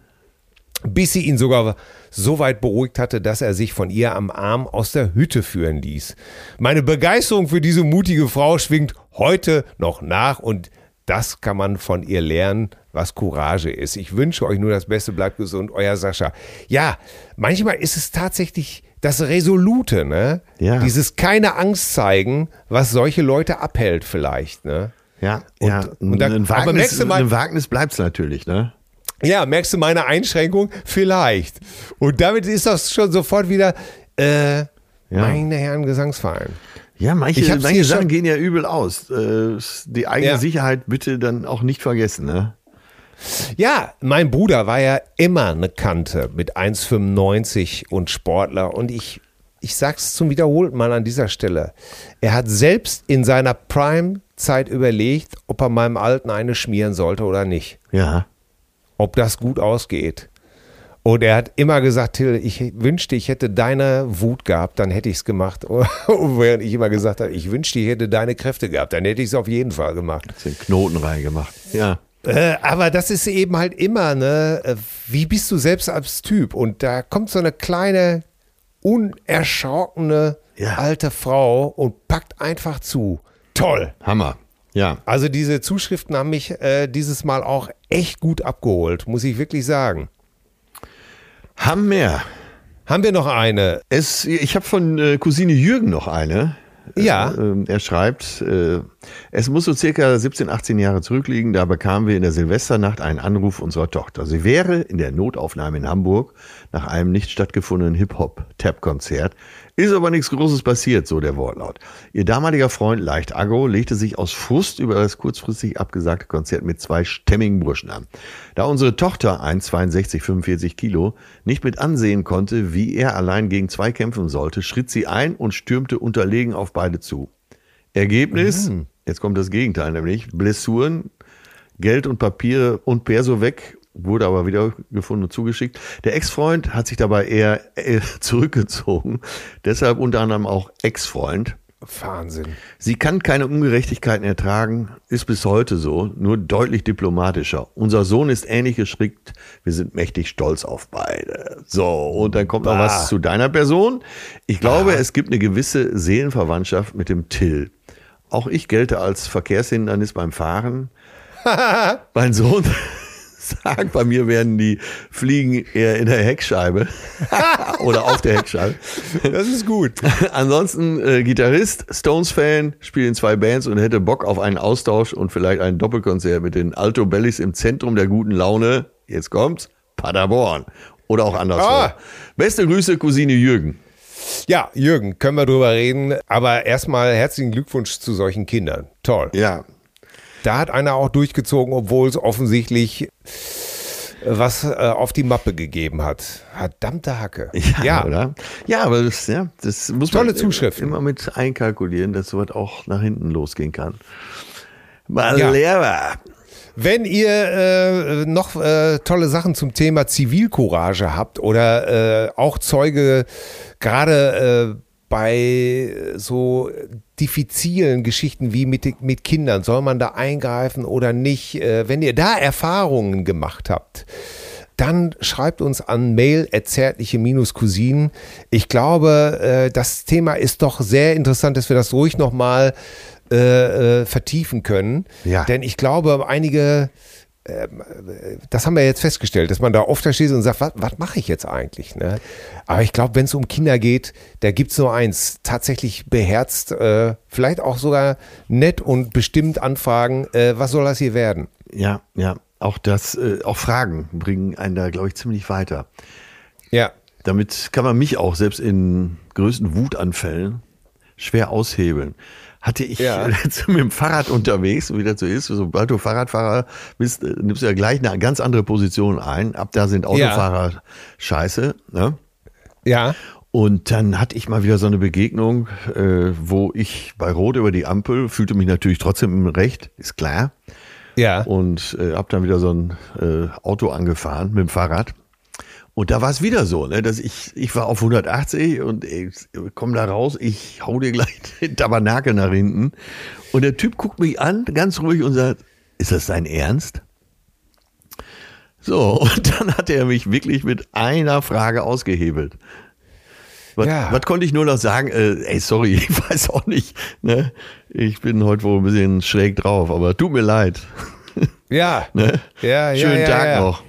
bis sie ihn sogar so weit beruhigt hatte, dass er sich von ihr am Arm aus der Hütte führen ließ. Meine Begeisterung für diese mutige Frau schwingt heute noch nach und das kann man von ihr lernen, was Courage ist. Ich wünsche euch nur das Beste, bleibt gesund, euer Sascha. Ja, manchmal ist es tatsächlich das Resolute, ne? Ja. Dieses keine Angst zeigen, was solche Leute abhält vielleicht, ne? Ja, Und- ja. und da- ein Wagnis, mal- ein Wagnis bleibt's natürlich, ne? Ja, merkst du meine Einschränkung? Vielleicht. Und damit ist das schon sofort wieder, äh, meine Herren Gesangsverein. Ja, manche, manche Sachen gehen ja übel aus. Äh, die eigene Ja. Sicherheit bitte dann auch nicht vergessen, ne? Ja, mein Bruder war ja immer eine Kante mit 1,95 und Sportler. Und ich, ich sag's zum wiederholten Mal an dieser Stelle. Er hat selbst in seiner Prime-Zeit überlegt, ob er meinem Alten eine schmieren sollte oder nicht. Ja. Ob das gut ausgeht. Und er hat immer gesagt, Till, ich wünschte, ich hätte deine Wut gehabt, dann hätte ich's gemacht. Und während ich immer gesagt habe, ich wünschte, ich hätte deine Kräfte gehabt, dann hätte ich's auf jeden Fall gemacht. Den Knoten reingemacht. Ja. Äh, aber das ist eben halt immer, ne, äh, wie bist du selbst als Typ? Und da kommt so eine kleine, unerschrockene Ja. alte Frau und packt einfach zu. Toll. Hammer. Ja. Also diese Zuschriften haben mich äh, dieses Mal auch echt gut abgeholt, muss ich wirklich sagen. Haben mehr. Haben wir noch eine? Es, ich habe von äh, Cousine Jürgen noch eine. Ja. Äh, er schreibt, äh, es muss so circa 17, 18 Jahre zurückliegen, da bekamen wir in der Silvesternacht einen Anruf unserer Tochter. Sie wäre in der Notaufnahme in Hamburg nach einem nicht stattgefundenen Hip-Hop-Tap-Konzert. Ist aber nichts Großes passiert, so der Wortlaut. Ihr damaliger Freund, leicht aggro, legte sich aus Frust über das kurzfristig abgesagte Konzert mit zwei stämmigen Burschen an. Da unsere Tochter, 1,62, 45 Kilo, nicht mit ansehen konnte, wie er allein gegen zwei kämpfen sollte, schritt sie ein und stürmte unterlegen auf beide zu. Ergebnis, jetzt kommt das Gegenteil nämlich, Blessuren, Geld und Papiere und Perso weg, wurde aber wieder gefunden und zugeschickt. Der Ex-Freund hat sich dabei eher zurückgezogen, deshalb unter anderem auch Ex-Freund. Wahnsinn. Sie kann keine Ungerechtigkeiten ertragen, ist bis heute so, nur deutlich diplomatischer. Unser Sohn ist ähnlich gestrickt, wir sind mächtig stolz auf beide. So, und dann kommt noch Bah. was zu deiner Person. Ich glaube, es gibt eine gewisse Seelenverwandtschaft mit dem Till. Auch ich gelte als Verkehrshindernis beim Fahren. mein Sohn sagt, bei mir werden die Fliegen eher in der Heckscheibe oder auf der Heckscheibe. Das ist gut. Ansonsten äh, Gitarrist, Stones-Fan, spielt in zwei Bands und hätte Bock auf einen Austausch und vielleicht ein Doppelkonzert mit den Alto Bellis im Zentrum der guten Laune. Jetzt kommt's, Paderborn. Oder auch anderswo. Ah. Beste Grüße, Cousine Jürgen. Ja, Jürgen, können wir drüber reden. Aber erstmal herzlichen Glückwunsch zu solchen Kindern. Toll. Ja, Da hat einer auch durchgezogen, obwohl es offensichtlich äh, was äh, auf die Mappe gegeben hat. Verdammte Hacke. ja, oder? Ja, aber das, ja, das muss Tolle man Zuschriften. immer mit einkalkulieren, dass sowas auch nach hinten losgehen kann. Mal Ja. Lehrer. Wenn ihr äh, noch äh, tolle Sachen zum Thema Zivilcourage habt oder äh, auch Zeuge gerade äh, bei so diffizilen Geschichten wie mit, mit Kindern, soll man da eingreifen oder nicht? Äh, wenn ihr da Erfahrungen gemacht habt, dann schreibt uns an mail zärtliche-cousinen. Ich glaube, äh, das Thema ist doch sehr interessant, dass wir das ruhig nochmal äh, äh, vertiefen können. Ja. Denn ich glaube, einige, das haben wir jetzt festgestellt, dass man da oft da steht und sagt, was, was mache ich jetzt eigentlich? Ne? Aber ich glaube, wenn es um Kinder geht, da gibt es nur eins, tatsächlich beherzt, äh, vielleicht auch sogar nett und bestimmt anfragen, äh, was soll das hier werden? Ja, ja. Auch das, äh, auch Fragen bringen einen da, glaube ich, ziemlich weiter. Ja. Damit kann man mich auch selbst in größten Wutanfällen schwer aushebeln. Hatte ich Ja. letztens mit dem Fahrrad unterwegs, wie das so ist, sobald du Fahrradfahrer bist, äh, nimmst du ja gleich eine ganz andere Position ein. Ab da sind Autofahrer scheiße. Ne? Ja. Und dann hatte ich mal wieder so eine Begegnung, äh, wo ich bei Rot über die Ampel fühlte mich natürlich trotzdem im Recht, ist klar. Ja. Und äh, hab dann wieder so ein äh, Auto angefahren mit dem Fahrrad. Und da war es wieder so, ne, dass ich, ich war auf 180 und ich komm da raus, ich hau dir gleich den Tabernakel nach hinten. Und der Typ guckt mich an, ganz ruhig und sagt, ist das dein Ernst? So, und dann hat er mich wirklich mit einer Frage ausgehebelt. Was, Ja. was konnte ich nur noch sagen? Äh, ey, sorry, ich weiß auch nicht. Ne? Ich bin heute wohl ein bisschen schräg drauf, aber tut mir leid. Ja. Ne? Ja, ja, Schönen ja, Tag ja. noch.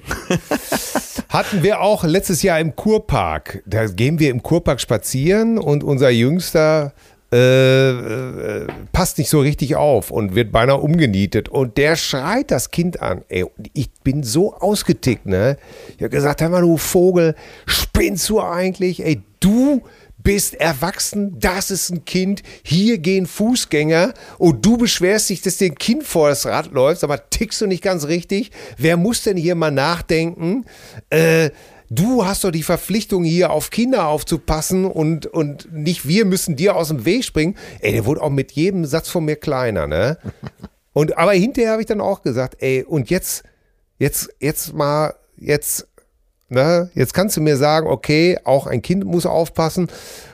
Hatten wir auch letztes Jahr im Kurpark. Da gehen wir im Kurpark spazieren und unser Jüngster äh, äh, passt nicht so richtig auf und wird beinahe umgenietet. Und der schreit das Kind an. Ey, ich bin so ausgetickt, ne? Ich habe gesagt, hör mal, du Vogel, spinnst du eigentlich? Ey, du bist erwachsen, das ist ein Kind, hier gehen Fußgänger und du beschwerst dich, dass dir ein Kind vor das Rad läuft, aber tickst du nicht ganz richtig? Wer muss denn hier mal nachdenken? Äh, du hast doch die Verpflichtung, hier auf Kinder aufzupassen und, und nicht wir müssen dir aus dem Weg springen. Ey, der wurde auch mit jedem Satz von mir kleiner, ne? Und, aber hinterher habe ich dann auch gesagt, ey, und jetzt, jetzt, jetzt mal, jetzt, ne, jetzt kannst du mir sagen, okay, auch ein Kind muss aufpassen.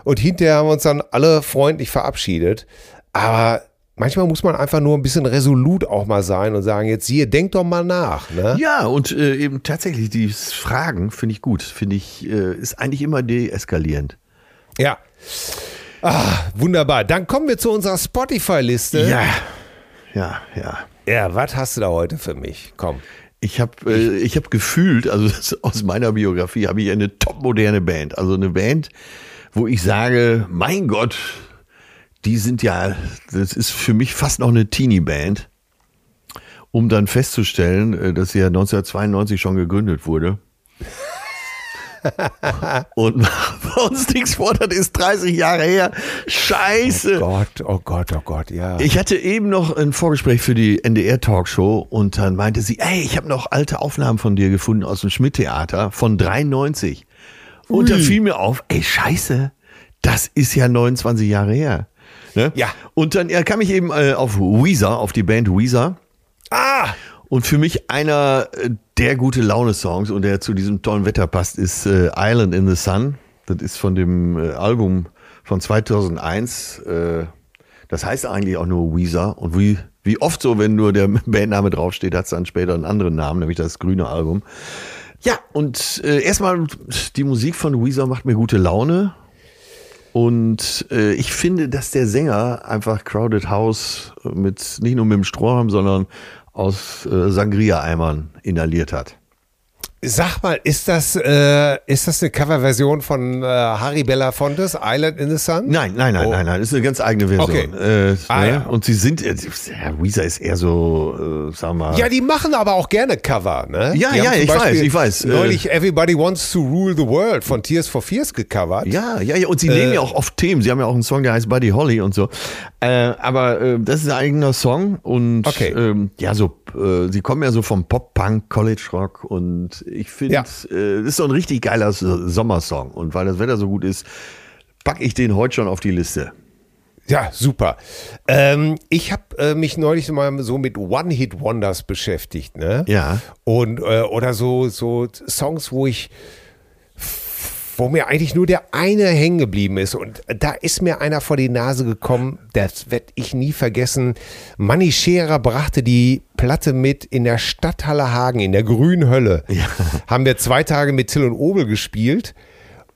Und hinterher haben wir uns dann alle freundlich verabschiedet. Aber manchmal muss man einfach nur ein bisschen resolut auch mal sein und sagen, jetzt hier, denk doch mal nach. Ne? Ja, und äh, eben tatsächlich, die Fragen finde ich gut. Finde ich, äh, ist eigentlich immer deeskalierend. Ja. Ah, wunderbar. Dann kommen wir zu unserer Spotify-Liste. Ja, ja, ja. Ja, was hast du da heute für mich? Komm. Ich habe äh, ich hab gefühlt, also aus meiner Biografie habe ich eine topmoderne Band. Also eine Band, wo ich sage, mein Gott, die sind ja, das ist für mich fast noch eine Teenie-Band, um dann festzustellen, äh, dass sie ja 1992 schon gegründet wurde. Und bei uns nichts vor, das ist 30 Jahre her. Scheiße. Oh Gott, oh Gott, oh Gott, ja. Ich hatte eben noch ein Vorgespräch für die NDR-Talkshow und dann meinte sie, ey, ich habe noch alte Aufnahmen von dir gefunden aus dem Schmidt-Theater von 93. Und da fiel mir auf, ey, scheiße, das ist ja 29 Jahre her. Ne? Ja. Und dann ja, kam ich eben äh, auf Weezer, auf die Band Weezer. Ah! Und für mich einer äh, der gute Laune-Songs und der zu diesem tollen Wetter passt, ist äh, Island in the Sun. Das ist von dem äh, Album von 2001. Äh, das heißt eigentlich auch nur Weezer. Und wie, wie oft so, wenn nur der Bandname draufsteht, hat es dann später einen anderen Namen, nämlich das grüne Album. Ja, und äh, erstmal, die Musik von Weezer macht mir gute Laune. Und äh, ich finde, dass der Sänger einfach Crowded House mit nicht nur mit dem Strohhalm, sondern aus äh, Sangria-Eimern inhaliert hat. Sag mal, ist das, äh, ist das eine Coverversion von äh, Harry Belafontes, Island in the Sun? Nein, nein, nein, Oh. nein, nein, das ist eine ganz eigene Version. Okay. Äh, Ah, ne? ja. Und sie sind, äh, ja, Weezer ist eher so, äh, sagen wir mal. Ja, die machen aber auch gerne Cover, ne? Ja, die ja, ich weiß, Beispiel ich weiß, äh, Neulich Everybody Wants to Rule the World von Tears for Fears gecovert. Ja, ja, ja, und sie nehmen ja auch oft Themen. Sie haben ja auch einen Song, der heißt Buddy Holly und so. Äh, aber äh, das ist ein eigener Song und Okay. ähm, ja, so, äh, sie kommen ja so vom Pop-Punk, College-Rock und ich finde, Ja. äh, das ist so ein richtig geiler Sommersong. Und weil das Wetter so gut ist, packe ich den heute schon auf die Liste. Ja, super. Ähm, ich habe äh, mich neulich mal so mit One-Hit-Wonders beschäftigt, ne? Ja. Und äh, oder so so Songs, wo ich wo mir eigentlich nur der eine hängen geblieben ist. Und da ist mir einer vor die Nase gekommen, das werde ich nie vergessen. Manni Scherer brachte die Platte mit in der Stadthalle Hagen, in der grünen Hölle. Haben wir zwei Tage mit Till und Obel gespielt.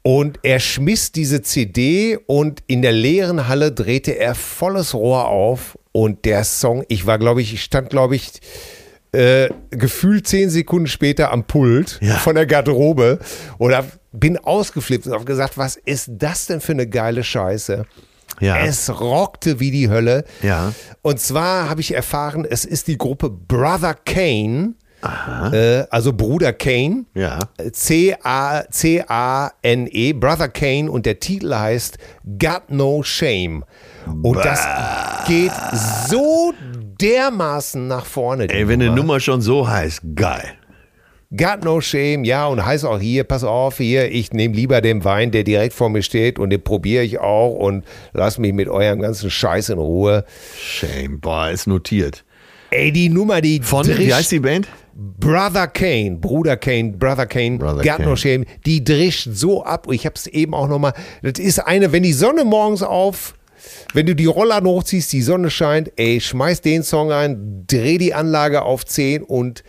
Und er schmiss diese CD und in der leeren Halle drehte er volles Rohr auf. Und der Song, ich war, glaube ich, ich stand, glaube ich, äh, gefühlt zehn Sekunden später am Pult Ja. von der Garderobe oder bin ausgeflippt und habe gesagt, was ist das denn für eine geile Scheiße? Ja. Es rockte wie die Hölle. Ja. Und zwar habe ich erfahren, es ist die Gruppe Brother Kane, äh, also Bruder Kane. Ja. C-A- C-A-N-E, Brother Kane und der Titel heißt Got No Shame. Und das geht so dermaßen nach vorne. Ey, wenn eine Nummer. Schon so heißt, geil. Got no shame, ja, und heißt auch hier, pass auf, hier, ich nehme lieber den Wein, der direkt vor mir steht und den probiere ich auch und lass mich mit eurem ganzen Scheiß in Ruhe. Shame, boah, ist notiert. Ey, die Nummer, die Von, wie heißt die Band? Brother Kane, Bruder Kane, Brother Kane, Brother Got no Kane. shame, die drischt so ab. Ich habe es eben auch nochmal, das ist eine, wenn die Sonne morgens auf, wenn du die Roller hochziehst, die Sonne scheint, ey, schmeiß den Song ein, dreh die Anlage auf 10 und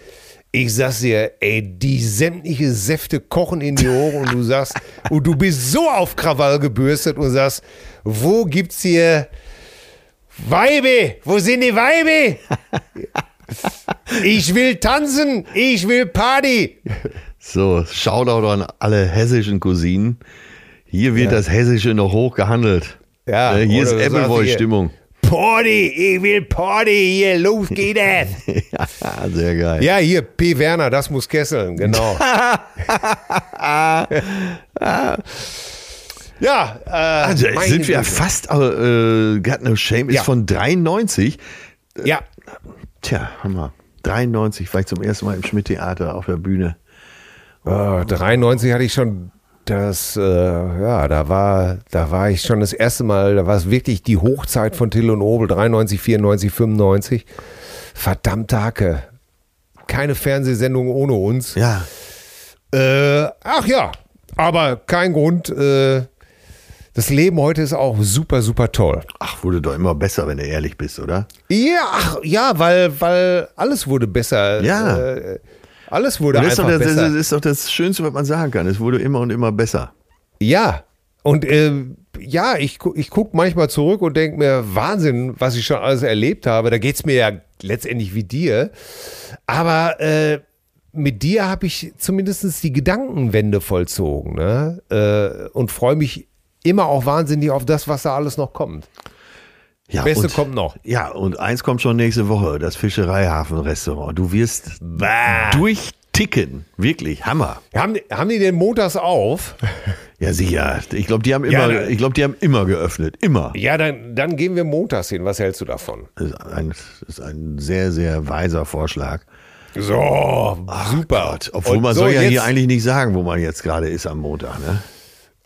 ich sag's dir, ey, die sämtliche Säfte kochen in die Ohren und du sagst, und du bist so auf Krawall gebürstet und sagst, wo gibt's hier Weibe? Wo sind die Weibe? Ich will tanzen, ich will Party. So, Shoutout an alle hessischen Cousinen. Hier wird das Hessische noch hoch gehandelt. Ja, Äh, hier ist Appleboy-Stimmung. Party, ich will Party, hier, los geht es. ja, sehr geil. Ja, hier, P. Werner, das muss kesseln, genau. ja, äh, Also, sind wir Güte. fast, äh, Got No Shame ist Ja. von 93. Ja, Tja, Hammer. 93 war ich zum ersten Mal im Schmidt-Theater auf der Bühne. äh, 93 hatte ich schon das, äh, ja, da war, da war ich schon das erste Mal, da war es wirklich die Hochzeit von Till und Obel, 93, 94, 95. Verdammte Hacke. Keine Fernsehsendung ohne uns. Ja, Äh, ach ja, aber kein Grund. Äh, das Leben heute ist auch super, super toll. ach, wurde doch immer besser, wenn du ehrlich bist, oder? Ja, ach, ja, weil, weil alles wurde besser. Ja. Äh, alles wurde das ist, doch einfach das, besser. das ist doch das Schönste, was man sagen kann. Es wurde immer und immer besser. Ja. Und äh, ja, ich, ich gucke manchmal zurück und denke mir, Wahnsinn, was ich schon alles erlebt habe. Da geht es mir ja letztendlich wie dir. Aber äh, mit dir habe ich zumindest die Gedankenwende vollzogen. Ne? Äh, und freue mich immer auch wahnsinnig auf das, was da alles noch kommt. Ja, Beste und, kommt noch. Ja, und eins kommt schon nächste Woche, das Fischereihafen-Restaurant. Du wirst durchticken. Wirklich, Hammer. Haben, die- haben die den montags auf? Ja, sicher. Ich glaube, die haben Ja, immer, ne. ich glaube, die haben immer geöffnet. Immer. Ja, dann, dann gehen wir montags hin. Was hältst du davon? Das ist ein, das ist ein sehr, sehr weiser Vorschlag. So, super. Gott, obwohl Und man so, soll ja jetzt- hier eigentlich nicht sagen, wo man jetzt gerade ist am Montag. Ne?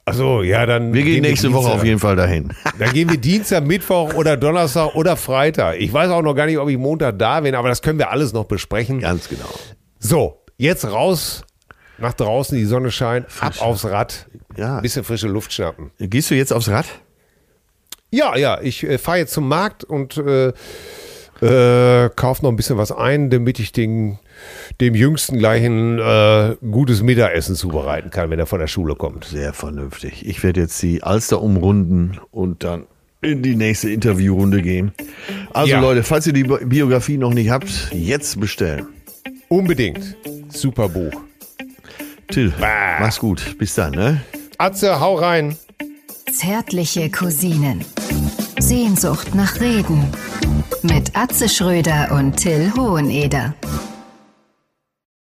Also ja, dann. Wir gehen nächste Woche Dienstag. auf jeden Fall dahin. Dann gehen wir Dienstag, Mittwoch oder Donnerstag oder Freitag. Ich weiß auch noch gar nicht, ob ich Montag da bin, aber das können wir alles noch besprechen. Ganz genau. So, jetzt raus nach draußen, die Sonne scheint, ab aufs Rad, Ja. bisschen frische Luft schnappen. Gehst du jetzt aufs Rad? Ja, ja, ich äh, fahre jetzt zum Markt und äh, äh, kaufe noch ein bisschen was ein, damit ich den, dem Jüngsten gleich ein äh, gutes Mittagessen zubereiten kann, wenn er von der Schule kommt. Sehr vernünftig. Ich werde jetzt die Alster umrunden und dann in die nächste Interviewrunde gehen. Also Ja. Leute, falls ihr die Bi- Biografie noch nicht habt, jetzt bestellen. Unbedingt. Super Buch. Till, mach's gut. Bis dann, ne? Atze, hau rein. Zärtliche Cousinen. Sehnsucht nach Reden. Mit Atze Schröder und Till Hoheneder.